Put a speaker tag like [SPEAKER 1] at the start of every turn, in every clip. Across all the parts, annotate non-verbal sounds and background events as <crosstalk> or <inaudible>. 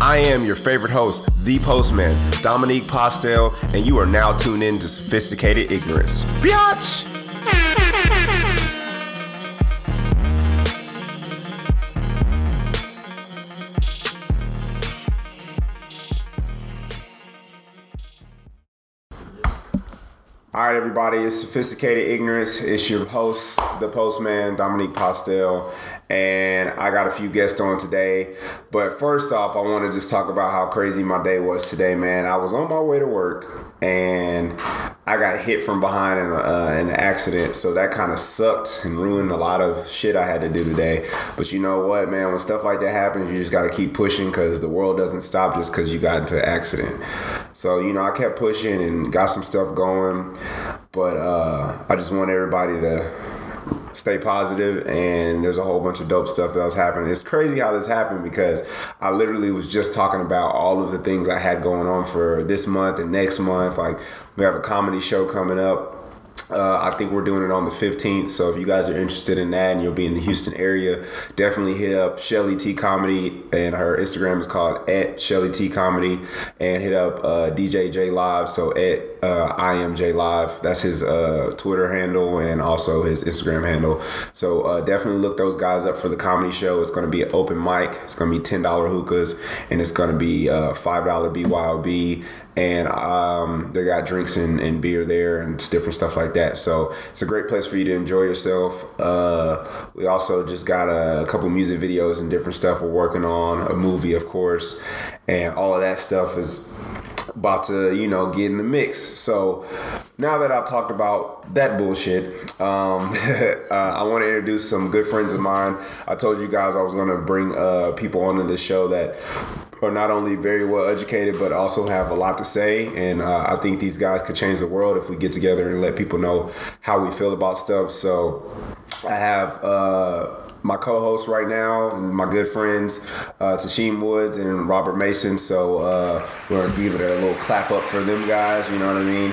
[SPEAKER 1] I am your favorite host, the Postman, Dominique Postel, and you are now tuned in to Sophisticated Ignorance. Biatch! Right, everybody, it's Sophisticated Ignorance. It's your host, the Postman, Dominique Postel, and I got a few guests on today. But first off, I want to just talk about how crazy my day was today, man. I was on my way to work and I got hit from behind in, uh, in an accident, so that kind of sucked and ruined a lot of shit I had to do today. But you know what, man? When stuff like that happens, you just got to keep pushing because the world doesn't stop just because you got into an accident. So you know, I kept pushing and got some stuff going, but uh, I just want everybody to stay positive and there's a whole bunch of dope stuff that was happening it's crazy how this happened because i literally was just talking about all of the things i had going on for this month and next month like we have a comedy show coming up uh, I think we're doing it on the 15th. So if you guys are interested in that and you'll be in the Houston area, definitely hit up Shelly T Comedy and her Instagram is called at Shelly T Comedy and hit up uh, DJ J Live. So at uh, I am J Live. That's his uh, Twitter handle and also his Instagram handle. So uh, definitely look those guys up for the comedy show. It's going to be an open mic. It's going to be $10 hookahs and it's going to be uh, $5 BYOB and um, they got drinks and, and beer there and different stuff like that. So it's a great place for you to enjoy yourself. Uh, we also just got a, a, couple music videos and different stuff we're working on, a movie, of course, and all of that stuff is about to you know get in the mix. So now that I've talked about that bullshit, um, <laughs> uh, I want to introduce some good friends of mine. I told you guys I was going to bring uh, people onto this show that are not only very well educated but also have a lot to say and uh, i think these guys could change the world if we get together and let people know how we feel about stuff so i have uh, my co-hosts right now and my good friends uh, Tashim Woods and Robert Mason. So uh, we're gonna give it a little clap up for them guys. You know what I mean?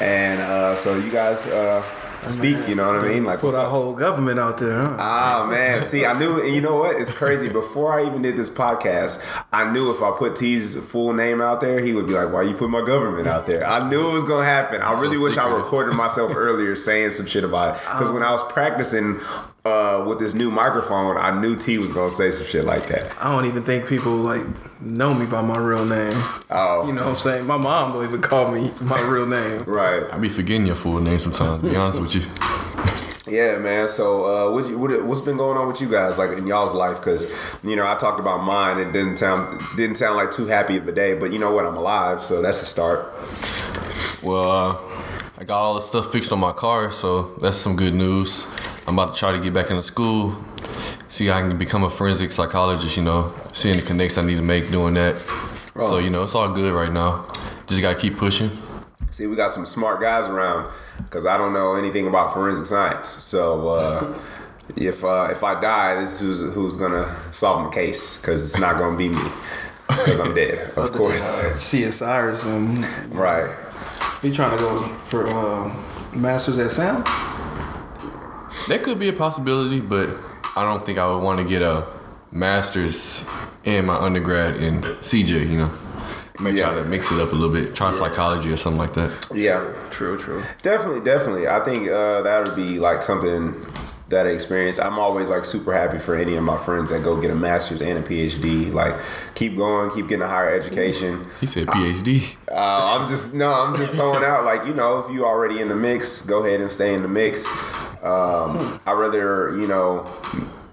[SPEAKER 1] And uh, so you guys uh, speak. You know what I mean?
[SPEAKER 2] Like put our whole government out there. Huh?
[SPEAKER 1] Ah man, see, I knew, and you know what? It's crazy. Before I even did this podcast, I knew if I put T's full name out there, he would be like, "Why you put my government out there?" I knew it was gonna happen. I really so wish secret. I recorded myself earlier saying some shit about it <laughs> because when I was practicing uh, with this new microphone, I knew T was gonna say some shit like that.
[SPEAKER 2] I don't even think people like know me by my real name. Oh, you know what I'm saying? My mom don't even call me my real name.
[SPEAKER 1] right.
[SPEAKER 3] I be forgetting your full name sometimes. To be honest with you. <laughs>
[SPEAKER 1] Yeah, man. So, uh, what, you, what what's been going on with you guys, like in y'all's life? Because you know, I talked about mine. It didn't sound didn't sound like too happy of a day, but you know what? I'm alive, so that's a start.
[SPEAKER 3] Well, uh, I got all the stuff fixed on my car, so that's some good news. I'm about to try to get back into school, see how I can become a forensic psychologist. You know, seeing the connects I need to make doing that. Oh. So you know, it's all good right now. Just gotta keep pushing.
[SPEAKER 1] See, we got some smart guys around because I don't know anything about forensic science. So uh, if uh, if I die, this is who's, who's gonna solve my case because it's not gonna be me because I'm dead, <laughs> of course.
[SPEAKER 2] Uh, CSI or something.
[SPEAKER 1] Right.
[SPEAKER 2] You trying to go for uh, masters at sound?
[SPEAKER 3] That could be a possibility, but I don't think I would want to get a master's in my undergrad in CJ. You know, maybe yeah. try to mix it up a little bit, try yeah. psychology or something like that.
[SPEAKER 1] Yeah,
[SPEAKER 2] true, true.
[SPEAKER 1] Definitely, definitely. I think uh, that would be like something that experience. I'm always like super happy for any of my friends that go get a master's and a PhD. Like, keep going, keep getting a higher education.
[SPEAKER 3] He said PhD.
[SPEAKER 1] Uh, I'm just no, I'm just throwing out like you know, if you already in the mix, go ahead and stay in the mix. Um, I rather you know,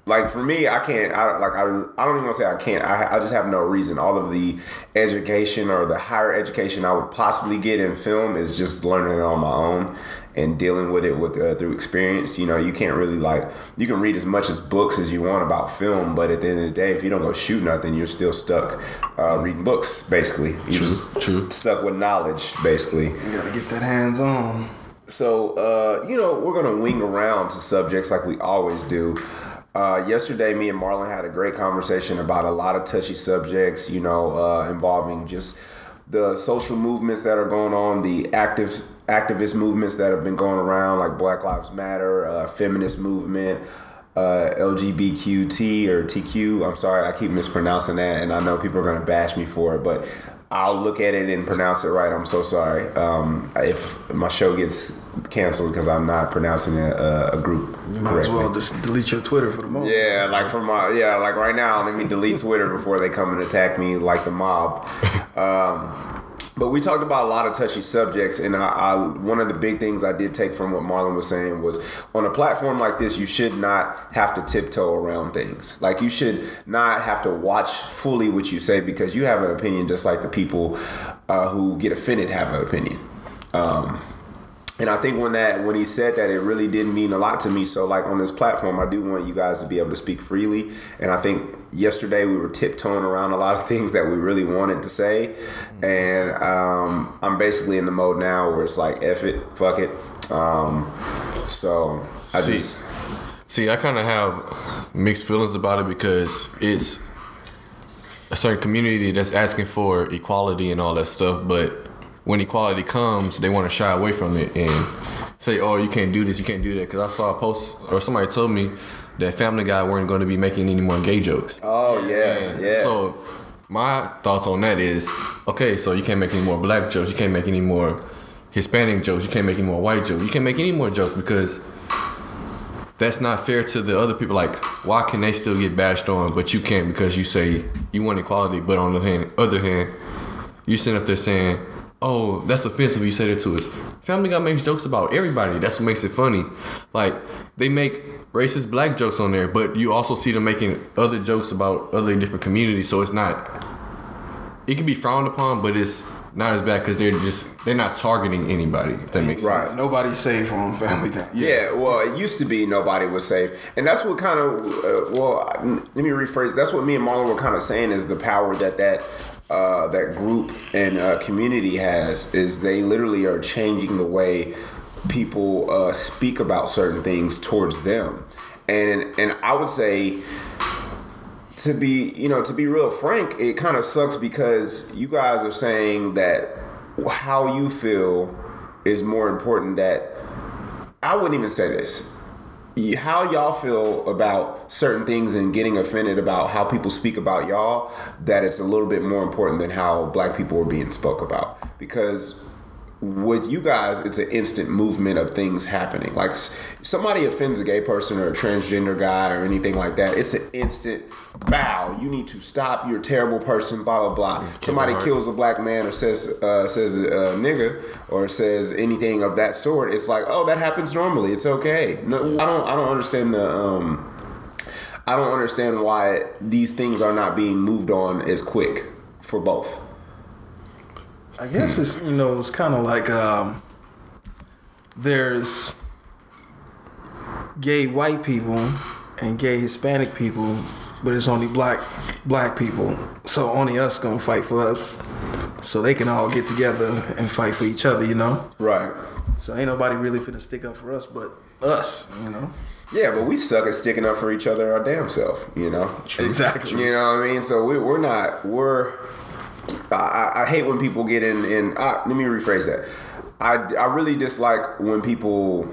[SPEAKER 1] like for me, I can't. I like. I, I don't even want to say I can't. I, I just have no reason. All of the education or the higher education I would possibly get in film is just learning it on my own and dealing with it with uh, through experience. You know, you can't really like. You can read as much as books as you want about film, but at the end of the day, if you don't go shoot nothing, you're still stuck uh, reading books. Basically, you're
[SPEAKER 3] true, just true.
[SPEAKER 1] stuck with knowledge. Basically,
[SPEAKER 2] you gotta get that hands on.
[SPEAKER 1] So, uh, you know, we're to wing around to subjects like we always do. Uh, yesterday, me and Marlon had a great conversation about a lot of touchy subjects, you know, uh, involving just the social movements that are going on, the active activist movements that have been going around, like Black Lives Matter, uh, feminist movement, uh, LGBTQT or TQ. I'm sorry, I keep mispronouncing that, and I know people are gonna bash me for it, but I'll look at it and pronounce it right. I'm so sorry um, if my show gets canceled because I'm not pronouncing a, a group.
[SPEAKER 2] You might correctly. as well just delete your Twitter for the moment.
[SPEAKER 1] Yeah, like for my yeah, like right now, let me delete Twitter before they come and attack me like the mob. <laughs> Um, but we talked about a lot of touchy subjects, and I, I, one of the big things I did take from what Marlon was saying was on a platform like this, you should not have to tiptoe around things. Like you should not have to watch fully what you say because you have an opinion, just like the people uh, who get offended have an opinion. Um, and I think when that when he said that, it really did mean a lot to me. So like on this platform, I do want you guys to be able to speak freely. And I think yesterday we were tiptoeing around a lot of <laughs> things that we really wanted to say. And um, I'm basically in the mode now where it's like, F it, fuck it. Um, so I
[SPEAKER 3] see,
[SPEAKER 1] just.
[SPEAKER 3] See, I kind of have mixed feelings about it because it's a certain community that's asking for equality and all that stuff. But when equality comes, they want to shy away from it and say, oh, you can't do this, you can't do that. Because I saw a post or somebody told me that Family Guy weren't going to be making any more gay jokes.
[SPEAKER 1] Oh yeah, and yeah.
[SPEAKER 3] So my thoughts on that is okay. So you can't make any more black jokes. You can't make any more Hispanic jokes. You can't make any more white jokes. You can't make any more jokes because that's not fair to the other people. Like, why can they still get bashed on, but you can't because you say you want equality, but on the hand, other hand, you sit up there saying, "Oh, that's offensive." You say that to us. Family Guy makes jokes about everybody. That's what makes it funny. Like they make racist black jokes on there, but you also see them making other jokes about other different communities. So it's not. It can be frowned upon, but it's not as bad because they're just they're not targeting anybody. If that makes right. sense. Right.
[SPEAKER 2] Nobody's safe on Family Guy.
[SPEAKER 1] Yeah. yeah. well, it used to be nobody was safe, and that's what kind of uh, well, let me rephrase. That's what me and Marlon were kind of saying is the power that that uh, that group and uh, community has is they literally are changing the way people uh, speak about certain things towards them, and and I would say to be you know to be real frank, it kind of sucks because you guys are saying that how you feel is more important. That I wouldn't even say this. How y'all feel about certain things and getting offended about how people speak about y'all, that it's a little bit more important than how black people are being spoke about. Because with you guys, it's an instant movement of things happening. Like somebody offends a gay person or a transgender guy or anything like that, it's an instant bow. You need to stop. You're a terrible person. Blah blah blah. somebody kills a black man or says uh, says uh, nigga or says anything of that sort. It's like oh that happens normally. It's okay. No, I don't I don't understand the. Um, I don't understand why these things are not being moved on as quick for both.
[SPEAKER 2] I guess it's you know it's kind of like um, there's gay white people and gay Hispanic people, but it's only black black people. So only us gonna fight for us, so they can all get together and fight for each other. You know,
[SPEAKER 1] right?
[SPEAKER 2] So ain't nobody really finna stick up for us, but us. You know.
[SPEAKER 1] Yeah, but we suck at sticking up for each other our damn self, you know.
[SPEAKER 2] True. Exactly.
[SPEAKER 1] You know what I mean? So we, we're not we're I, I hate when people get in. in uh, let me rephrase that. I, I really dislike when people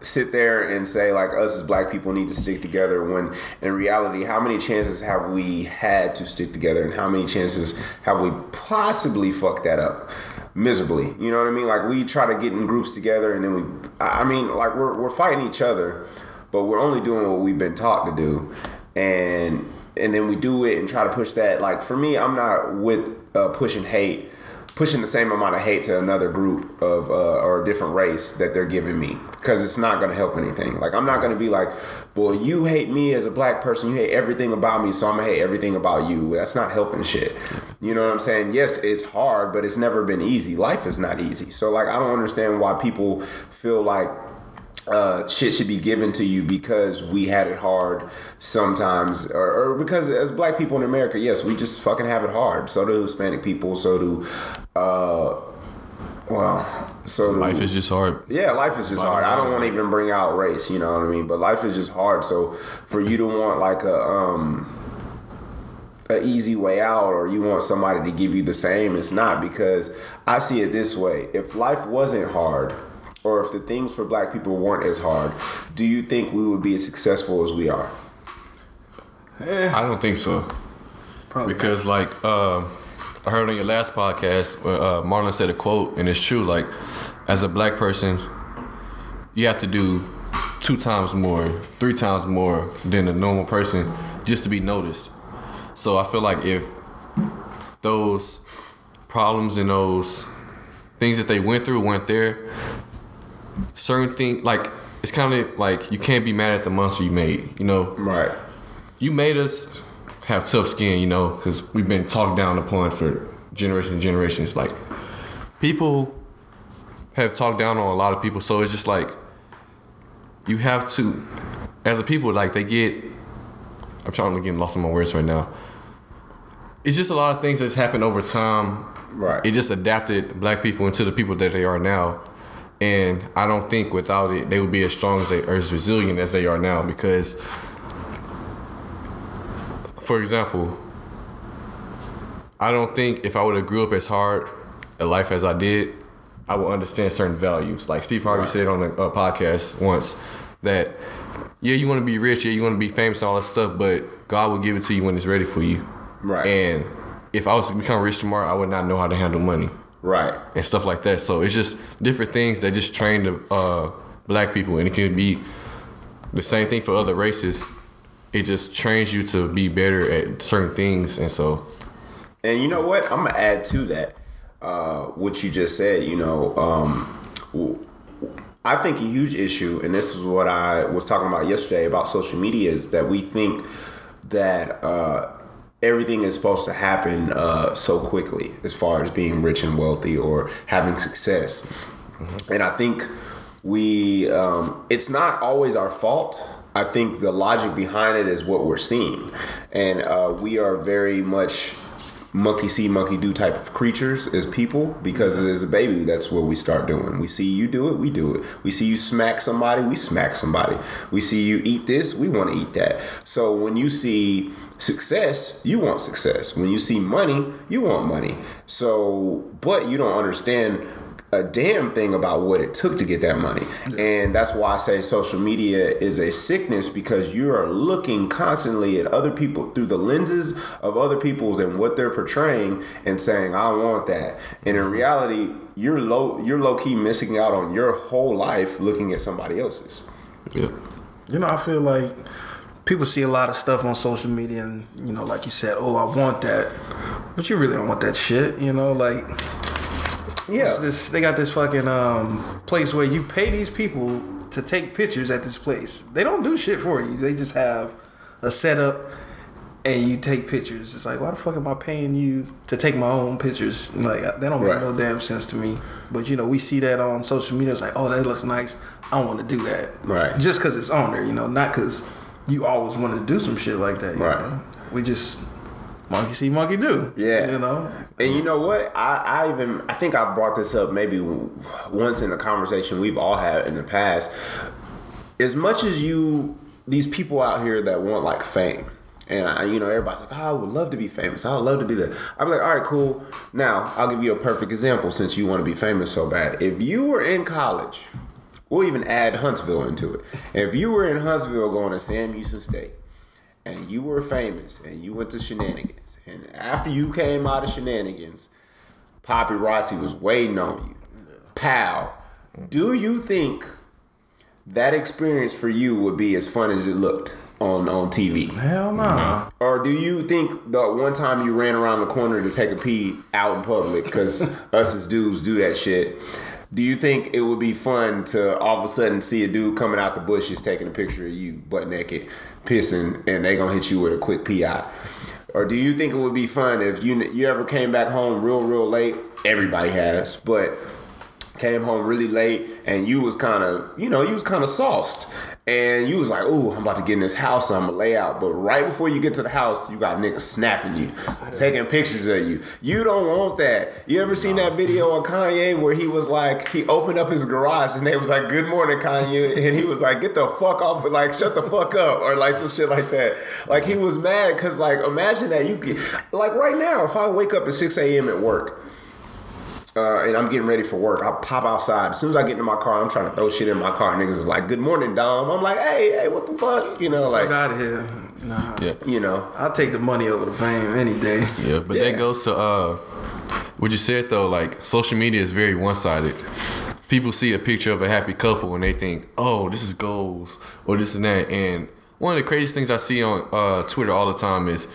[SPEAKER 1] sit there and say like us as black people need to stick together when in reality how many chances have we had to stick together and how many chances have we possibly fucked that up miserably you know what i mean like we try to get in groups together and then we i mean like we're, we're fighting each other but we're only doing what we've been taught to do and and then we do it and try to push that. Like for me, I'm not with uh, pushing hate, pushing the same amount of hate to another group of uh, or a different race that they're giving me because it's not going to help anything. Like I'm not going to be like, boy, you hate me as a black person, you hate everything about me, so I'm gonna hate everything about you. That's not helping shit. You know what I'm saying? Yes, it's hard, but it's never been easy. Life is not easy. So like I don't understand why people feel like uh, shit should be given to you because we had it hard sometimes, or, or, because as black people in America, yes, we just fucking have it hard. So do Hispanic people. So do, uh, well, so
[SPEAKER 3] life is just hard.
[SPEAKER 1] Yeah, life is just hard. I don't want to even bring out race. You know what I mean? But life is just hard. So for you to want like a um a easy way out or you want somebody to give you the same it's not because i see it this way if life wasn't hard or if the things for black people weren't as hard, do you think we would be as successful as we are?
[SPEAKER 3] I don't think so.
[SPEAKER 2] Probably
[SPEAKER 3] Because like uh, I heard on your last podcast where uh, Marlon said a quote, and it's true. Like as a black person, you have to do two times more, three times more than a normal person just to be noticed. So I feel like if those problems and those things that they went through weren't there, certain things like it's kind of like you can't be mad at the monster you made. You know,
[SPEAKER 1] Right.
[SPEAKER 3] you made us have tough skin, you know, because we've been talked down upon for generations and generations. Like, people have talked down on a lot of people, so it's just like you have to, as a people, like they get. I'm trying to get lost in my words right now. It's just a lot of things that's happened over time.
[SPEAKER 1] Right.
[SPEAKER 3] It just adapted black people into the people that they are now. And I don't think without it they would be as strong as they or as resilient as they are now because for example, I don't think if I would have grew up as hard a life as I did, I would understand certain values. Like Steve Harvey said on a, a podcast once that yeah, you want to be rich, yeah, you want to be famous, and all that stuff, but God will give it to you when it's ready for you.
[SPEAKER 1] Right.
[SPEAKER 3] And if I was to become rich tomorrow, I would not know how to handle money
[SPEAKER 1] Right.
[SPEAKER 3] and stuff like that. So it's just different things that just train the uh, black people, and it can be the same thing for other races. It just trains you to be better at certain things, and so
[SPEAKER 1] And you know what? I'm gonna add to that uh, what you just said. You know, um, I think a huge issue, and this is what I was talking about yesterday about social media, is that we think that uh, everything is supposed to happen uh, so quickly, as far as being rich and wealthy or having success. And I think we, um, it's not always our fault. I think the logic behind it is what we're seeing. And uh, we are very much monkey see, monkey do type of creatures as people because as a baby, that's what we start doing. We see you do it, we do it. We see you smack somebody, we smack somebody. We see you eat this, we want to eat that. So when you see success, you want success. When you see money, you want money. So, but you don't understand a damn thing about what it took to get that money. And that's why I say social media is a sickness because you are looking constantly at other people through the lenses of other people's and what they're portraying and saying, I want that. And in reality, you're low you're low key missing out on your whole life looking at somebody else's.
[SPEAKER 3] yeah.
[SPEAKER 2] You know, I feel like people see a lot of stuff on social media, and you know, like you said, oh, I want that, but you really don't want that shit. You know, like it's this, they got this fucking um, place where you pay these people to take pictures at this place. They don't do shit for you. They just have a setup. And you take pictures. It's like, why the fuck am I paying you to take my own pictures? Like, that don't make
[SPEAKER 1] Right.
[SPEAKER 2] no damn sense to me. But you know, we see that on social media. It's like, oh, that looks nice. I want to do that.
[SPEAKER 1] Right.
[SPEAKER 2] Just because it's on there, you know, not because you always wanted to do some shit like that. you
[SPEAKER 1] Right.
[SPEAKER 2] know? We just monkey see, monkey do.
[SPEAKER 1] Yeah.
[SPEAKER 2] You know.
[SPEAKER 1] And you know what? I, I even I think I brought this up maybe once in a conversation we've all had in the past. As much as you these people out here that want like fame, and I, you know everybody's like, oh, I would love to be famous. I would love to be that. I'm like, all right, cool. Now I'll give you a perfect example since you want to be famous so bad. If you were in college, we'll even add Huntsville into it. If you were in Huntsville going to Sam Houston State and you were famous and you went to shenanigans, and after you came out of shenanigans, Poppy Rossi was waiting on you. Pal, do you think that experience for you would be as fun as it looked on, on TV?
[SPEAKER 2] Hell no.
[SPEAKER 1] Or do you think the one time you ran around the corner to take a pee out in public, because <laughs> us as dudes do that shit, do you think it would be fun to all of a sudden see a dude coming out the bushes taking a picture of you butt naked, pissing, and they gonna hit you with a quick PI? Or do you think it would be fun if you you ever came back home real real late? Everybody has, but came home really late and you was kind of you know you was kind of sauced. And you was like oh i'm about to get in this house i'm gonna lay out. But right before you get to the house you got niggas snapping you taking pictures of you. You don't want that. You ever seen that video on kanye where he was like he opened up his garage and they was like good morning kanye and he was like get the fuck off but like shut the fuck up or like some shit like that. Like he was mad because like imagine that you could like right now if i wake up at 6 a.m at work uh, and I'm getting ready for work. I pop outside. As soon as I get into my car, I'm trying to throw shit in my car. Niggas is like, "Good morning, Dom." I'm like, "Hey, hey, what the fuck?" You know, like,
[SPEAKER 2] Fuck out of here. Nah.
[SPEAKER 3] Yeah.
[SPEAKER 1] you know,
[SPEAKER 2] I'll take the money over the fame any day.
[SPEAKER 3] Yeah, but
[SPEAKER 1] Yeah.
[SPEAKER 3] that goes to uh what you said though, like social media is very one sided. People see a picture of a happy couple and they think, oh, this is goals or this and that. And one of the craziest things I see on uh, Twitter all the time is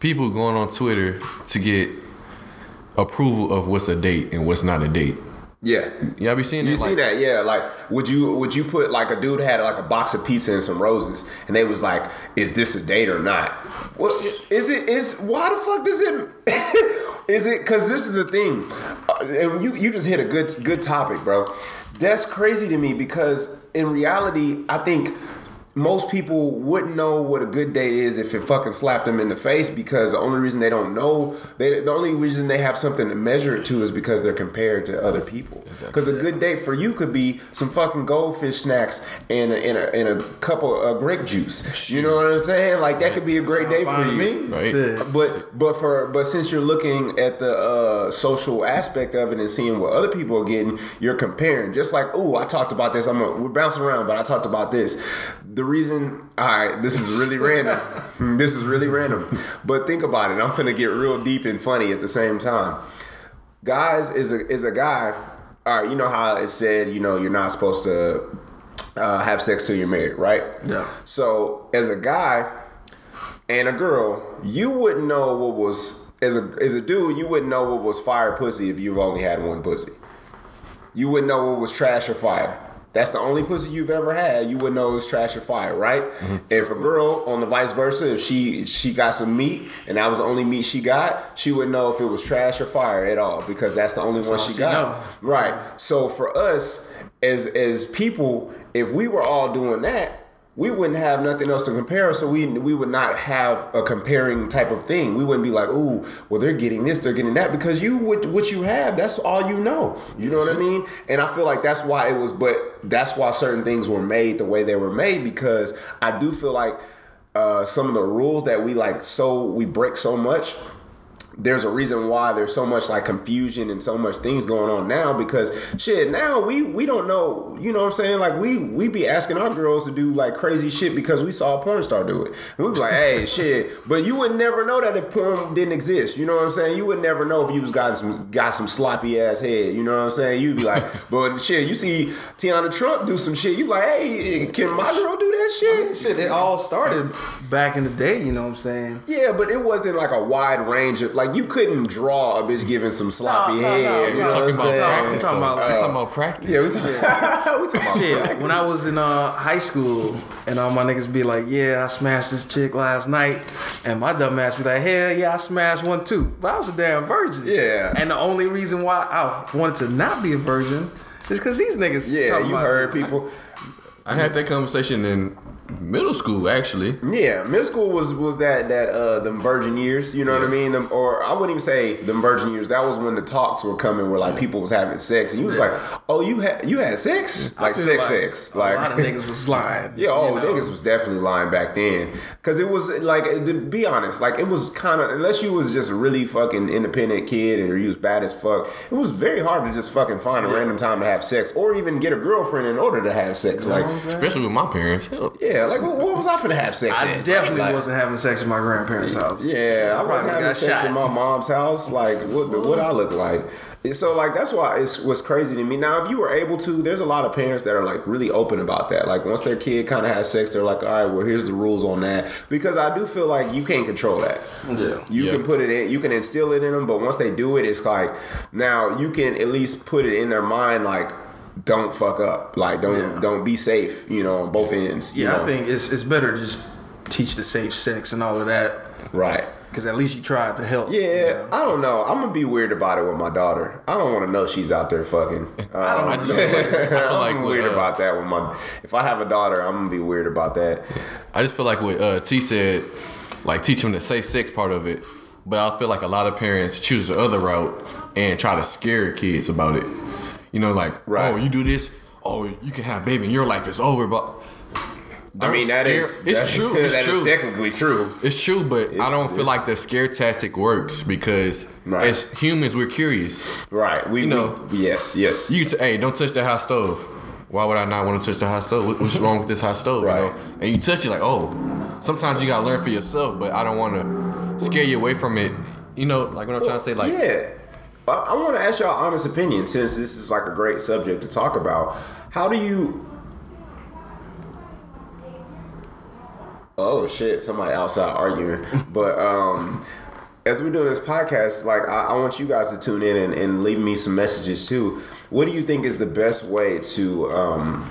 [SPEAKER 3] people going on Twitter to get approval of what's a date and what's not a date.
[SPEAKER 1] yeah.
[SPEAKER 3] Y'all be seeing that?
[SPEAKER 1] You see
[SPEAKER 3] Like,
[SPEAKER 1] that, yeah? Like, would you would you put like a dude had like a box of pizza and some roses, and they was like, "Is this a date or not?" What is it? Is why the fuck does it? <laughs> is it? Because this is the thing, uh, and you you just hit a good good topic, bro. That's crazy to me because in reality, I think most people wouldn't know what a good date is if it fucking slapped them in the face because the only reason they don't know they the only reason they have something to measure it to is because they're compared to other people because a good date for you could be some fucking goldfish snacks and a, and a, and a couple of grape juice you know what i'm saying like that could be a great day for you.
[SPEAKER 3] Right.
[SPEAKER 1] But but for but since you're looking at the uh, social aspect of it and seeing what other people are getting, you're comparing. Just like, oh, I talked about this. I'm a, we're bouncing around, but I talked about this. The reason, all right, this is really random. <laughs> Hmm, This is really random. But think about it. I'm finna get real deep and funny at the same time. Guys is a is a guy. All right, you know how it said, you know, you're not supposed to uh, have sex till you're married, right?
[SPEAKER 2] Yeah.
[SPEAKER 1] So as a guy and a girl, you wouldn't know what was as a as a dude, you wouldn't know what was fire pussy if you've only had one pussy. You wouldn't know what was trash or fire. That's the only pussy you've ever had. You would know it was trash or fire, right? Mm-hmm. If a girl, on the vice versa, if she she got some meat and that was the only meat she got, she wouldn't know if it was trash or fire at all because that's the only one she
[SPEAKER 2] she
[SPEAKER 1] got.
[SPEAKER 2] know.
[SPEAKER 1] Right. So for us as as people, if we were all doing that, we wouldn't have nothing else to compare. So we we would not have a comparing type of thing. We wouldn't be like, "Ooh, well they're getting this, they're getting that," because you would what you have. That's all you know. You know what I mean? And I feel like that's why it was. But that's why certain things were made the way they were made because I do feel like uh, some of the rules that we like so we break so much there's a reason why there's so much like confusion and so much things going on now because shit now we we don't know you know what I'm saying? Like we we be asking our girls to do like crazy shit because we saw a porn star do it. And we be like hey <laughs> shit. But you would never know that if porn didn't exist you know what I'm saying? You would never know if you was got some got some sloppy ass head you know what I'm saying? You'd be like <laughs> but shit you see Tiana Trump do some shit you like hey can my girl do that shit?
[SPEAKER 2] Oh, shit, it all started back in the day. You know what I'm saying?
[SPEAKER 1] yeah, but it wasn't like a wide range of like you couldn't draw a bitch giving some sloppy
[SPEAKER 2] No, no,
[SPEAKER 1] head.
[SPEAKER 2] no,
[SPEAKER 1] you
[SPEAKER 2] no.
[SPEAKER 1] know what I'm
[SPEAKER 3] talking
[SPEAKER 1] saying?
[SPEAKER 3] practice,
[SPEAKER 2] talking about,
[SPEAKER 3] We talking about practice.
[SPEAKER 1] Yeah, we talking, <laughs> we talking about
[SPEAKER 2] Shit, when I was in uh, high school and all my niggas be like, yeah, I smashed this chick last night. And my dumb ass be like, hell yeah, I smashed one too. But I was a damn virgin.
[SPEAKER 1] Yeah.
[SPEAKER 2] And the only reason why I wanted to not be a virgin is because these niggas
[SPEAKER 1] Yeah,
[SPEAKER 2] talking
[SPEAKER 1] you
[SPEAKER 2] about
[SPEAKER 1] heard
[SPEAKER 2] this.
[SPEAKER 1] people.
[SPEAKER 3] I had that conversation in middle school actually.
[SPEAKER 1] Yeah, middle school was was that that uh them virgin years, you know what I mean? Them, or I wouldn't even say them virgin years. That was when the talks were coming, where like people was having sex, and you was like, "Oh, you had you had sex, like sex,
[SPEAKER 2] like
[SPEAKER 1] sex."
[SPEAKER 2] A
[SPEAKER 1] Like
[SPEAKER 2] lot of <laughs> niggas was lying.
[SPEAKER 1] Yeah, oh,
[SPEAKER 2] know?
[SPEAKER 1] niggas was definitely lying back then. Cause it was like, to be honest, like it was kind of unless you was just a really fucking independent kid and you was bad as fuck, it was very hard to just fucking find a random time to have sex or even get a girlfriend in order to have sex. Like,
[SPEAKER 3] Especially with my parents. Hell,
[SPEAKER 1] yeah, like what, what was I finna have sex
[SPEAKER 2] I
[SPEAKER 1] in?
[SPEAKER 2] definitely
[SPEAKER 1] Like,
[SPEAKER 2] wasn't having sex in my grandparents' house.
[SPEAKER 1] Yeah, I
[SPEAKER 2] probably
[SPEAKER 1] wasn't having
[SPEAKER 2] got
[SPEAKER 1] sex
[SPEAKER 2] shot.
[SPEAKER 1] in my mom's house. Like, what what I look like? And so, like, that's why it's what's crazy to me. Now, if you were able to, there's a lot of parents that are like really open about that. Like, once their kid kind of has sex, they're like, all right, well, here's the rules on that. Because I do feel like you can't control that.
[SPEAKER 2] Yeah.
[SPEAKER 1] You
[SPEAKER 3] Yeah.
[SPEAKER 1] can put it in, you can instill it in them, but once they do it, it's like now you can at least put it in their mind, like, don't fuck up, like, don't
[SPEAKER 2] Yeah.
[SPEAKER 1] don't be safe, you know, on both ends. you
[SPEAKER 2] Yeah,
[SPEAKER 1] know?
[SPEAKER 2] I think it's it's better to just teach the safe sex and all of that.
[SPEAKER 1] right.
[SPEAKER 2] Because at least you tried to help.
[SPEAKER 1] Yeah, I don't know. I'm gonna be weird about it with my daughter. I don't want to know she's out there fucking. Um, <laughs>
[SPEAKER 3] I just <laughs> feel like, I feel
[SPEAKER 1] I'm
[SPEAKER 3] like
[SPEAKER 1] weird
[SPEAKER 3] uh,
[SPEAKER 1] about that with my. If I have a daughter, I'm gonna be weird about that.
[SPEAKER 3] I just feel like what uh, T said, like teach them the safe sex part of it. But I feel like a lot of parents choose the other route and try to scare kids about it. You know, like, oh,
[SPEAKER 1] Right.
[SPEAKER 3] oh, you do this, oh, you can have baby and your life is over. But
[SPEAKER 1] I mean that
[SPEAKER 3] scare-
[SPEAKER 1] is
[SPEAKER 3] it's
[SPEAKER 1] that-
[SPEAKER 3] true, <laughs> it's
[SPEAKER 1] that is
[SPEAKER 3] true.
[SPEAKER 1] technically true.
[SPEAKER 3] It's true, but I don't feel like the scare tactic works because
[SPEAKER 1] Right.
[SPEAKER 3] as humans we're curious.
[SPEAKER 1] Right. We
[SPEAKER 3] You know.
[SPEAKER 1] we- yes, yes.
[SPEAKER 3] You say, hey, don't touch the hot stove. Why would I not want to touch the hot stove? What's wrong with this hot stove?
[SPEAKER 1] Right.
[SPEAKER 3] You know? And you touch it like, oh, sometimes you gotta learn for yourself, but I don't want to scare you away from it. You know, like what I'm trying to say, like,
[SPEAKER 1] yeah. I, I want to ask y'all honest opinion since this is like a great subject to talk about. How do you? Oh shit! Somebody outside arguing, <laughs> but um, as we're doing this podcast, like I, I want you guys to tune in and, and leave me some messages too. What do you think is the best way to um,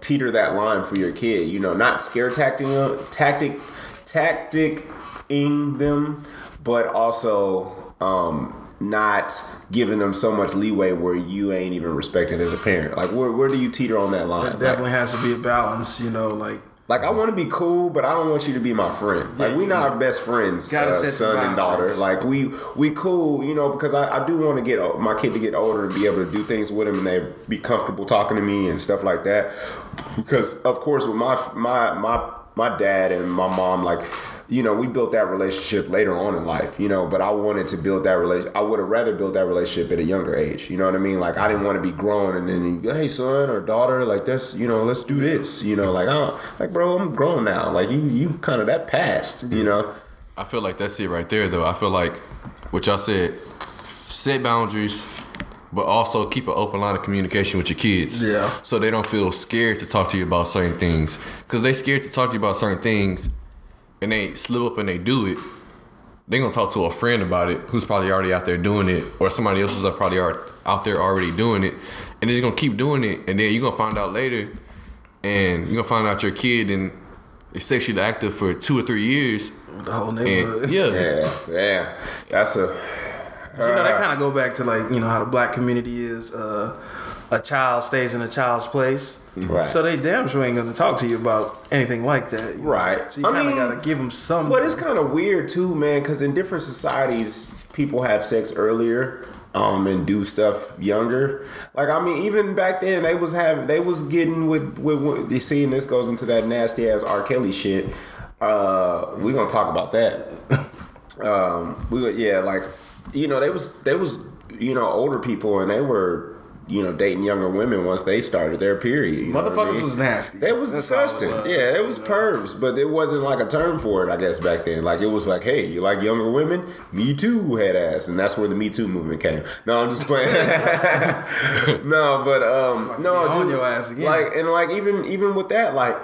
[SPEAKER 1] teeter that line for your kid? You know, not scare tactic, tactic, tacticing them, but also um, not giving them so much leeway where you ain't even respected as a parent. Like, where, where do you teeter on that line?
[SPEAKER 2] It definitely has to be a balance, you know, like
[SPEAKER 1] Like, I want to be cool, but I don't want you to be my friend. Like, we not best friends, uh, son and daughter. Like, we we cool, you know, because I, I do want to get my kid to get older and be able to do things with him, and they be comfortable talking to me and stuff like that. Because of course, with my my my my dad and my mom, like. You know, we built that relationship later on in life, you know, but I wanted to build that relation. I would have rather built that relationship at a younger age. You know what I mean? Like, I didn't want to be grown and then, hey, son or daughter, like, that's, you know, let's do this. You know, like, oh, like, bro, I'm grown now. Like, you, you kind of that past, you know?
[SPEAKER 3] I feel like that's it right there, though. I feel like what y'all said, set boundaries, but also keep an open line of communication with your kids.
[SPEAKER 2] Yeah.
[SPEAKER 3] So they don't feel scared to talk to you about certain things. Because they scared to talk to you about certain things and they slip up and they do it. They gonna talk to a friend about it who's probably already out there doing it, or somebody else who's probably already out there already doing it, and they're just gonna keep doing it, and then you're gonna find out later, and you're gonna find out your kid and is sexually active for two or three years,
[SPEAKER 2] the whole
[SPEAKER 3] and
[SPEAKER 2] neighborhood.
[SPEAKER 3] yeah,
[SPEAKER 1] Yeah, yeah. That's a.
[SPEAKER 2] You know, that kind of go back to like, you know, how the black community is uh, a child stays in a child's place.
[SPEAKER 1] Right.
[SPEAKER 2] So they damn sure ain't gonna talk to you about anything like that.
[SPEAKER 1] Right.
[SPEAKER 2] So you kind of gotta give them some.
[SPEAKER 1] But it's kind of weird too, man, because in different societies, people have sex earlier. Um, and do stuff younger. Like I mean, even back then, they was having, they was getting with with, with you see, and this goes into that nasty ass R. Kelly shit. Uh, we gonna talk about that. <laughs> um, we yeah, like you know, they was they was you know older people, and they were you know dating younger women once they started their period. what I
[SPEAKER 2] Motherfuckers
[SPEAKER 1] mean?
[SPEAKER 2] was nasty.
[SPEAKER 1] It was
[SPEAKER 2] That's all it
[SPEAKER 1] disgusting.
[SPEAKER 2] was.
[SPEAKER 1] yeah, it was pervs, but it wasn't like a term for it, I guess, back then. Like, it was like, hey, you like younger women? Me too, head ass. And that's where the Me Too movement came. No, I'm just playing. <laughs> no, but, um, no,
[SPEAKER 2] on
[SPEAKER 1] dude,
[SPEAKER 2] your ass again.
[SPEAKER 1] Like, and like, even, even with that, like,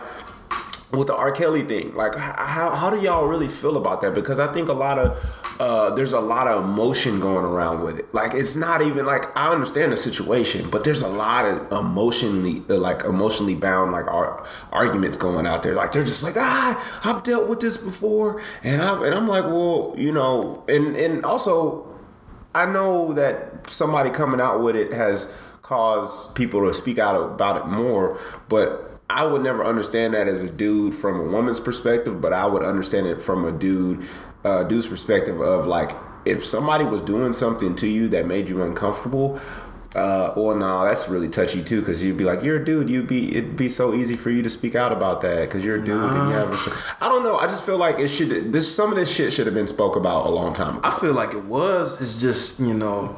[SPEAKER 1] with the R. Kelly thing, like how how do y'all really feel about that? Because I think a lot of uh, there's a lot of emotion going around with it. Like it's not even like I understand the situation, but there's a lot of emotionally uh, like emotionally bound like ar- arguments going out there. Like they're just like ah, I've dealt with this before, and I and I'm like, well, you know, and and also I know that somebody coming out with it has caused people to speak out about it more, but I would never understand that as a dude from a woman's perspective, but I would understand it from a dude, uh, dude's perspective of like if somebody was doing something to you that made you uncomfortable. Uh, well, no, that's really touchy too, because you'd be like, you're a dude. You'd be, it'd be so easy for you to speak out about that, because you're a dude. And you have a, I don't know. I just feel like it should. This some of this shit should have been spoke about a long time ago.
[SPEAKER 2] I feel like it was. It's just you know,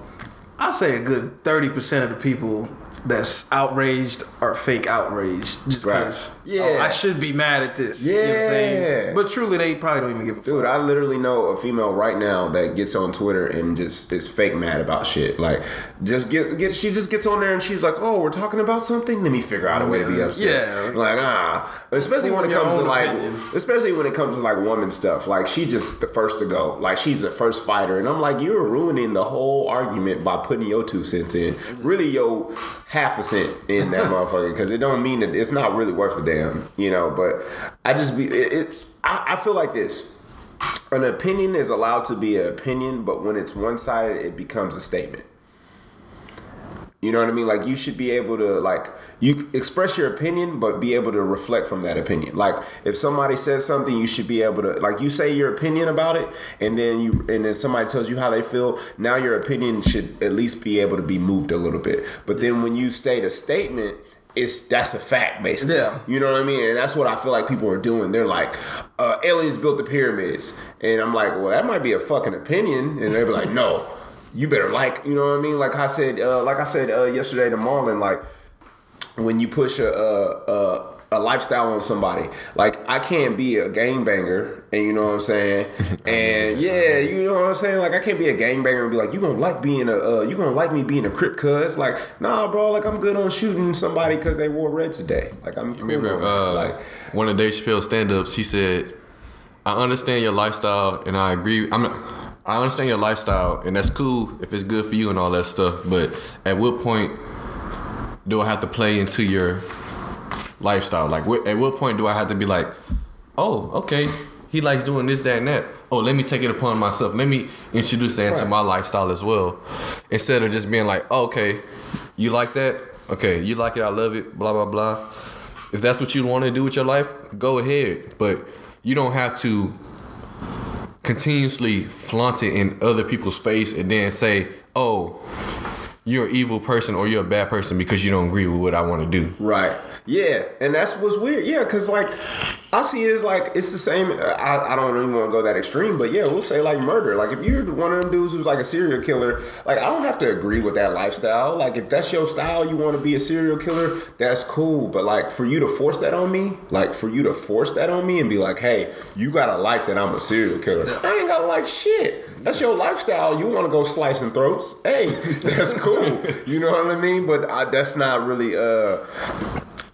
[SPEAKER 2] I say a good thirty percent of the people that's outraged or fake outraged. Just
[SPEAKER 1] Right.
[SPEAKER 2] because,
[SPEAKER 1] Yeah.
[SPEAKER 2] oh, I should be mad at this. You know what I'm
[SPEAKER 1] Yeah.
[SPEAKER 2] saying? But truly, they probably don't even give a
[SPEAKER 1] Dude,
[SPEAKER 2] fuck.
[SPEAKER 1] I literally know a female right now that gets on Twitter and just is fake mad about shit. Like, just get get. She just gets on there and she's like, "Oh, we're talking about something. Let me figure out a way to be upset."
[SPEAKER 2] Yeah.
[SPEAKER 1] Like, ah. Especially when it comes to like,
[SPEAKER 2] opinion.
[SPEAKER 1] especially when it comes to like woman stuff. Like, she just the first to go. Like, she's the first fighter, and I'm like, you're ruining the whole argument by putting your two cents in. Really, your half a cent in that <laughs> motherfucker because it don't mean that it's not really worth a damn, you know. But I just be it. it I, I feel like this an opinion is allowed to be an opinion, but when it's one sided, it becomes a statement. You know what I mean? Like you should be able to like you express your opinion, but be able to reflect from that opinion. Like if somebody says something, you should be able to like you say your opinion about it, and then you and then somebody tells you how they feel. Now your opinion should at least be able to be moved a little bit. But then when you state a statement it's that's a fact basically.
[SPEAKER 2] Yeah.
[SPEAKER 1] You know what I mean? And that's what I feel like people are doing. They're like, uh, aliens built the pyramids. And I'm like, well, that might be a fucking opinion. And they're like, no, you better like, you know what I mean? Like I said, uh, like I said uh, yesterday to Marlon, like when you push a, a, a lifestyle on somebody. Like I can't be a gangbanger, and you know what I'm saying. <laughs> And yeah, you know what I'm saying. Like I can't be a gangbanger and be like, you gonna like being a, uh, you gonna like me being a crip, cuz like, nah, bro. Like I'm good on shooting somebody because they wore red today. Like I'm cool
[SPEAKER 3] Remember,
[SPEAKER 1] on
[SPEAKER 3] uh,
[SPEAKER 1] like
[SPEAKER 3] one of Dave Chappelle's stand-ups, he said, "I understand your lifestyle, and I agree. I'm, I understand your lifestyle, and that's cool if it's good for you and all that stuff. But at what point do I have to play into your lifestyle? Like, what, at what point do I have to be like, oh, okay, he likes doing this, that, and that. Oh, let me take it upon myself. Let me introduce that into
[SPEAKER 1] Right.
[SPEAKER 3] my lifestyle as well, instead of just being like, oh, okay, you like that? Okay, you like it. I love it. Blah blah blah. If that's what you want to do with your life, go ahead. But you don't have to continuously flaunt it in other people's face and then say, "Oh, you're an evil person or you're a bad person because you don't agree with what I want to do."
[SPEAKER 1] Right. Yeah, and that's what's weird. Yeah, because like I see it as like it's the same. I, I don't even want to go that extreme, but yeah, we'll say like murder. Like if you're one of them dudes who's like a serial killer, like I don't have to agree with that lifestyle. Like if that's your style, you want to be a serial killer, that's cool. But like for you to force that on me, like for you to force that on me and be like, hey, you gotta like that I'm a serial killer. I ain't gotta like shit. That's your lifestyle. You want to go slicing throats? Hey, <laughs> that's cool. <laughs> You know what I mean? But I, that's not really uh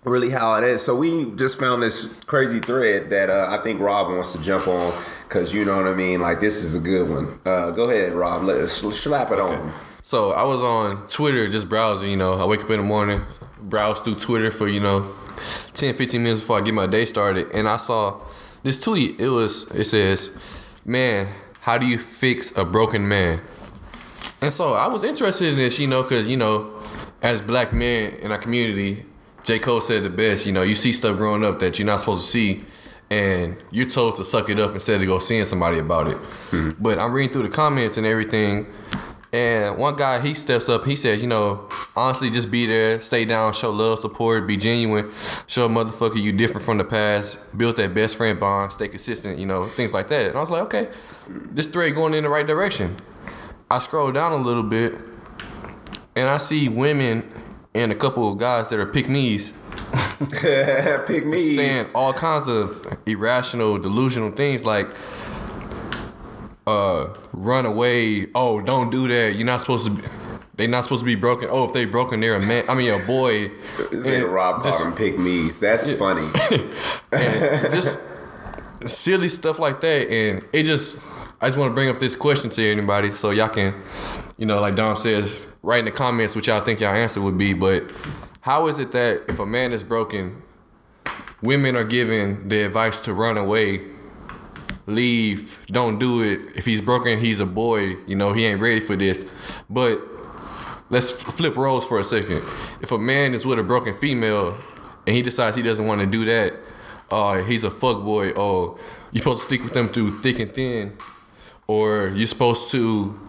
[SPEAKER 1] really how it is. So we just found this crazy thread that uh, I think Rob wants to jump on because you know what I mean. Like this is a good one. Uh, go ahead, Rob. Let's slap it on.
[SPEAKER 3] So I was on Twitter just browsing, you know. I wake up in the morning, browse through Twitter for, you know, 10, 15 minutes before I get my day started. And I saw this tweet. It was, it says, Man, how do you fix a broken man? And so I was interested in this, you know, because, you know, as black men in our community, J. Cole said the best, you know, you see stuff growing up that you're not supposed to see, and you're told to suck it up instead of go seeing somebody about it. Hmm. But I'm reading through the comments and everything, and one guy, he steps up, he says, you know, honestly, just be there, stay down, show love, support, be genuine, show a motherfucker you different from the past, build that best friend bond, stay consistent, you know, things like that. And I was like, okay, this thread going in the right direction. I scroll down a little bit, and I see women and a couple of guys that are pick me's <laughs>
[SPEAKER 1] Pick me.
[SPEAKER 3] saying all kinds of irrational, delusional things like uh run away, oh don't do that, you're not supposed to be they not supposed to be broken. Oh, if they broken, they're a man. I mean, a boy. <laughs> And
[SPEAKER 1] Rob called
[SPEAKER 3] just-
[SPEAKER 1] them pick me's. That's funny. <laughs>
[SPEAKER 3] just silly stuff like that. And it just, I just want to bring up this question to anybody so y'all can, you know, like Dom says, write in the comments what y'all think y'all answer would be. But how is it that if a man is broken, women are given the advice to run away, leave, don't do it. If he's broken, he's a boy, you know, he ain't ready for this. But let's flip roles for a second. If a man is with a broken female and he decides he doesn't want to do that, uh, he's a fuck boy. Oh, you're supposed to stick with them through thick and thin, or you're supposed to.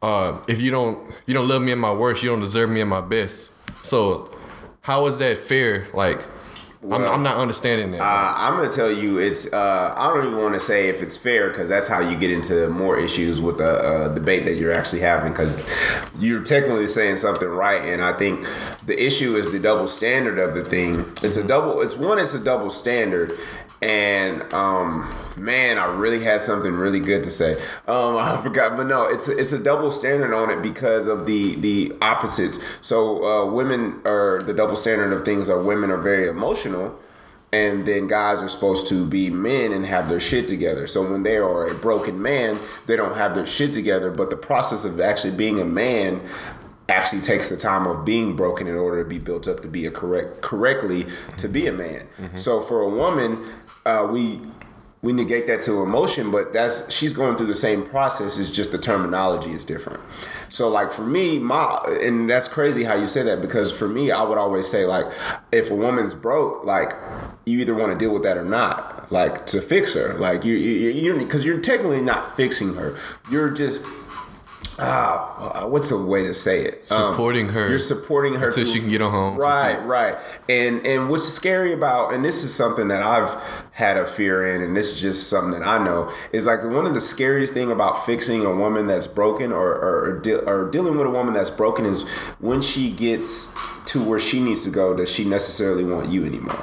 [SPEAKER 3] Uh, if you don't, you don't love me at my worst, you don't deserve me at my best. So, how is that fair? Like, I'm, I'm not understanding that.
[SPEAKER 1] Uh, I'm gonna tell you, it's. Uh, I don't even want to say if it's fair because that's how you get into more issues with the uh, debate that you're actually having because you're technically saying something right, and I think the issue is the double standard of the thing. It's a double. It's one. It's a double standard, and um, man, I really had something really good to say. Um, <laughs> I forgot, but no, it's a, it's a double standard on it because of the the opposites. So uh, women are the double standard of things are women are very emotional. And then guys are supposed to be men and have their shit together. So when they are a broken man, they don't have their shit together. But the process of actually being a man actually takes the time of being broken in order to be built up to be a correct correctly to be a man. So for a woman, uh, we we negate that to emotion, but that's she's going through the same process. It's just the terminology is different. So like for me, my and that's crazy how you say that because for me, I would always say like if a woman's broke, like you either want to deal with that or not, like to fix her, like you you because you're technically not fixing her, you're just ah, what's a way to say it? Um,
[SPEAKER 3] Supporting her
[SPEAKER 1] You're supporting her
[SPEAKER 3] until
[SPEAKER 1] through-
[SPEAKER 3] she can get on home.
[SPEAKER 1] Right, right. And and what's scary about, and this is something that I've had a fear in, and this is just something that I know is like one of the scariest thing about fixing a woman that's broken or or, or, de- or dealing with a woman that's broken is when she gets to where she needs to go, does she necessarily want you anymore?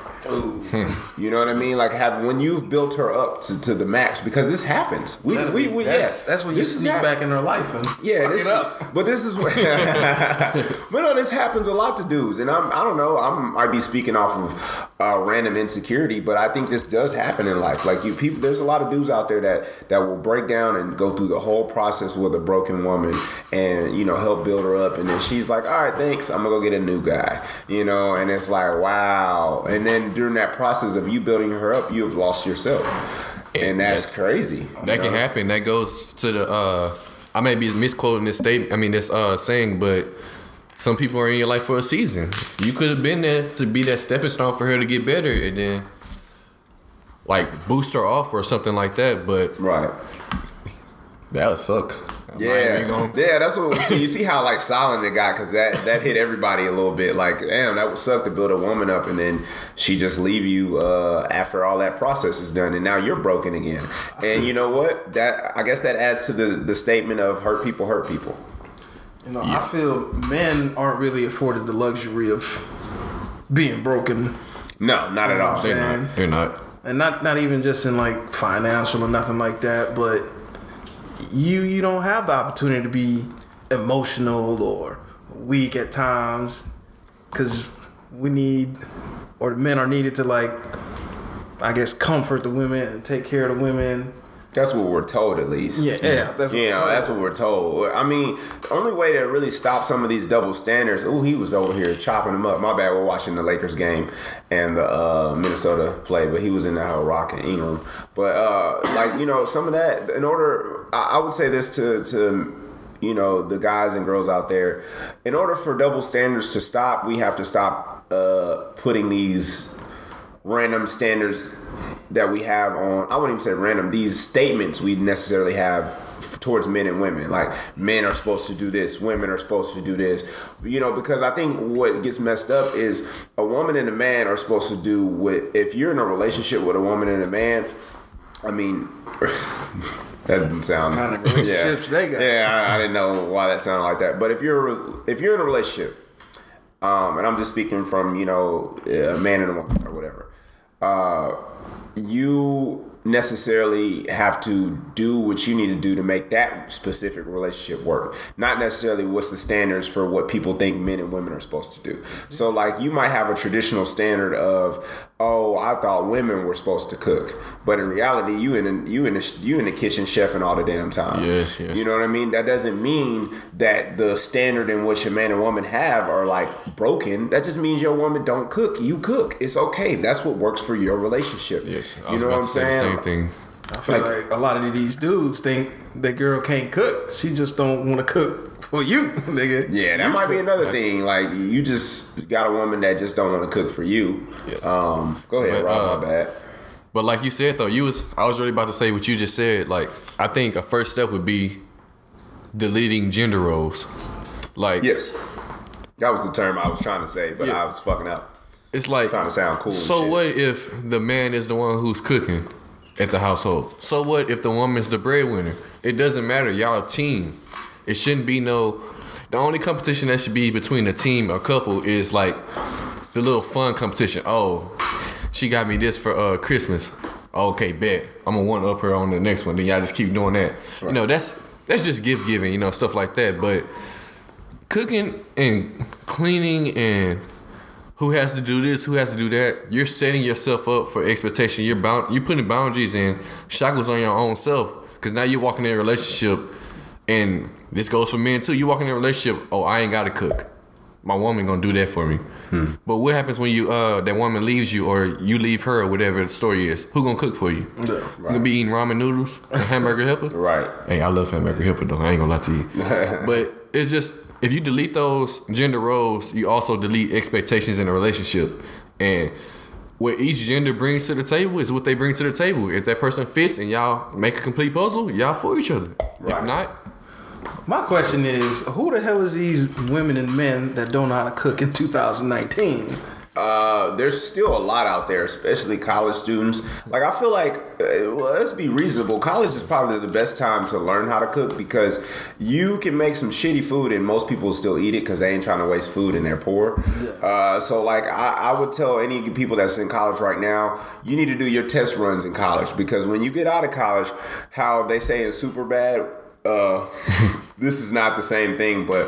[SPEAKER 1] You know what I mean? Like have when you've built her up to, to the max because this happens. We we, we
[SPEAKER 2] that's,
[SPEAKER 1] yeah.
[SPEAKER 2] that's when you
[SPEAKER 1] This is
[SPEAKER 2] sneak back in her life and <laughs>
[SPEAKER 1] yeah, this, <laughs> but this is what. <laughs> but no, this happens a lot to dudes, and I'm I don't know. I'm might be speaking off of uh, random insecurity, but I think this does happen in life. Like you people, there's a lot of dudes out there that that will break down and go through the whole process with a broken woman, and you know help build her up, and then she's like, all right, thanks, I'm gonna go get a new guy, you know, and it's like wow, and then during that process of you building her up, you have lost yourself. And that's
[SPEAKER 3] That's-
[SPEAKER 1] crazy.
[SPEAKER 3] That can
[SPEAKER 1] know?
[SPEAKER 3] happen. That goes to the. uh I may be misquoting this statement. I mean this uh saying, but some people are in your life for a season. You could have been there to be that stepping stone for her to get better, and then like boost her off or something like that. But
[SPEAKER 1] Right.
[SPEAKER 3] that would suck. I'm
[SPEAKER 1] Yeah,
[SPEAKER 3] even gonna- <laughs>
[SPEAKER 1] yeah, that's what. See, you see how like silent it got because that that hit everybody a little bit. Like, damn, that would suck to build a woman up and then she just leave you uh, after all that process is done, and now you're broken again. And you know what? That I guess that adds to the the statement of hurt people hurt people.
[SPEAKER 2] You know, I feel men aren't really afforded the luxury of being broken,
[SPEAKER 1] No, not at all.
[SPEAKER 3] They're not. They're not.
[SPEAKER 2] and not not even just in like financial or nothing like that, but you you don't have the opportunity to be emotional or weak at times because we need or the men are needed to like I guess comfort the women and take care of the women.
[SPEAKER 1] That's what we're told, at least.
[SPEAKER 2] Yeah, yeah. That's what
[SPEAKER 1] You
[SPEAKER 2] I'm
[SPEAKER 1] know, that's what we're told. I mean, the only way to really stop some of these double standards. Oh, he was over here chopping them up. My bad. We're watching the Lakers game and the uh, Minnesota play, but he was in there rocking Ingram. But uh, like you know, some of that. In order, I, I would say this to to you know the guys and girls out there. In order for double standards to stop, we have to stop uh, putting these random standards that we have on I wouldn't even say random these statements we necessarily have towards men and women like men are supposed to do this women are supposed to do this you know because I think what gets messed up is a woman and a man are supposed to do what if you're in a relationship with a woman and a man I mean <laughs> that didn't sound
[SPEAKER 2] Kind of <laughs> relationships they got.
[SPEAKER 1] yeah I, I didn't know why that sounded like that but if you're if you're in a relationship um, and I'm just speaking from you know a man and a woman or whatever. Uh, you necessarily have to do what you need to do to make that specific relationship work. Not necessarily what's the standards for what people think men and women are supposed to do. So like you might have a traditional standard of, oh, I thought women were supposed to cook, but in reality, you in you in the, you in the kitchen chefing all the damn time.
[SPEAKER 3] Yes, yes.
[SPEAKER 1] You know what I mean? That doesn't mean that the standard in which a man and woman have are like broken. That just means your woman don't cook. You cook. It's okay. That's what works for your relationship.
[SPEAKER 3] Yes.
[SPEAKER 1] You know what I'm
[SPEAKER 3] to say the
[SPEAKER 1] saying?
[SPEAKER 3] Same thing.
[SPEAKER 2] I feel like, a lot of these dudes think that girl can't cook. She just don't want to cook for you, <laughs> nigga.
[SPEAKER 1] Yeah, that
[SPEAKER 2] You
[SPEAKER 1] might be another thing. Like you just got a woman that just don't want to cook for you. Yeah. Um, go ahead,
[SPEAKER 3] But,
[SPEAKER 1] Rob.
[SPEAKER 3] uh,
[SPEAKER 1] my bad.
[SPEAKER 3] But like you said though, you was I was really about to say what you just said. Like I think a first step would be deleting gender roles. Like
[SPEAKER 1] Yes, that was the term I was trying to say, but
[SPEAKER 3] Yeah.
[SPEAKER 1] I was fucking up.
[SPEAKER 3] it's like
[SPEAKER 1] Trying to sound cool
[SPEAKER 3] So
[SPEAKER 1] shit.
[SPEAKER 3] what if the man is the one who's cooking at the household? So what if the woman's the breadwinner? It doesn't matter. Y'all a team. It shouldn't be no. The only competition that should be between a team or couple is like the little fun competition. Oh, she got me this for uh Christmas. Okay, bet. I'm gonna one up her on the next one. Then y'all just keep doing that. You know, that's that's just gift giving. You know, stuff like that. But cooking and cleaning and who has to do this, who has to do that. You're setting yourself up for expectation. You're bound. You're putting boundaries and shackles on your own self. Cause now you're walking in a relationship, and this goes for men too. You walk in a relationship. Oh, I ain't gotta cook. My woman gonna do that for me. But what happens when you uh that woman leaves you or you leave her or whatever the story is? Who gonna cook for you?
[SPEAKER 2] Yeah,
[SPEAKER 3] You gonna be eating ramen noodles and <laughs> hamburger helper?
[SPEAKER 1] Right.
[SPEAKER 3] Hey, I love hamburger helper though. I ain't gonna lie to you. <laughs> but it's just if you delete those gender roles, you also delete expectations in a relationship. And what each gender brings to the table is what they bring to the table. If that person fits and y'all make a complete puzzle, y'all for each other.
[SPEAKER 1] Right.
[SPEAKER 3] If not,
[SPEAKER 2] My question is, who the hell is these women and men that don't know how to cook in 2019?
[SPEAKER 1] Uh, there's still a lot out there, especially college students. Like I feel like, uh, well, let's be reasonable. College is probably the best time to learn how to cook because you can make some shitty food and most people still eat it because they ain't trying to waste food and they're poor. Uh, so like I, I would tell any people that's in college right now, you need to do your test runs in college because when you get out of college, how they say in Superbad. Uh, <laughs> this is not the same thing, but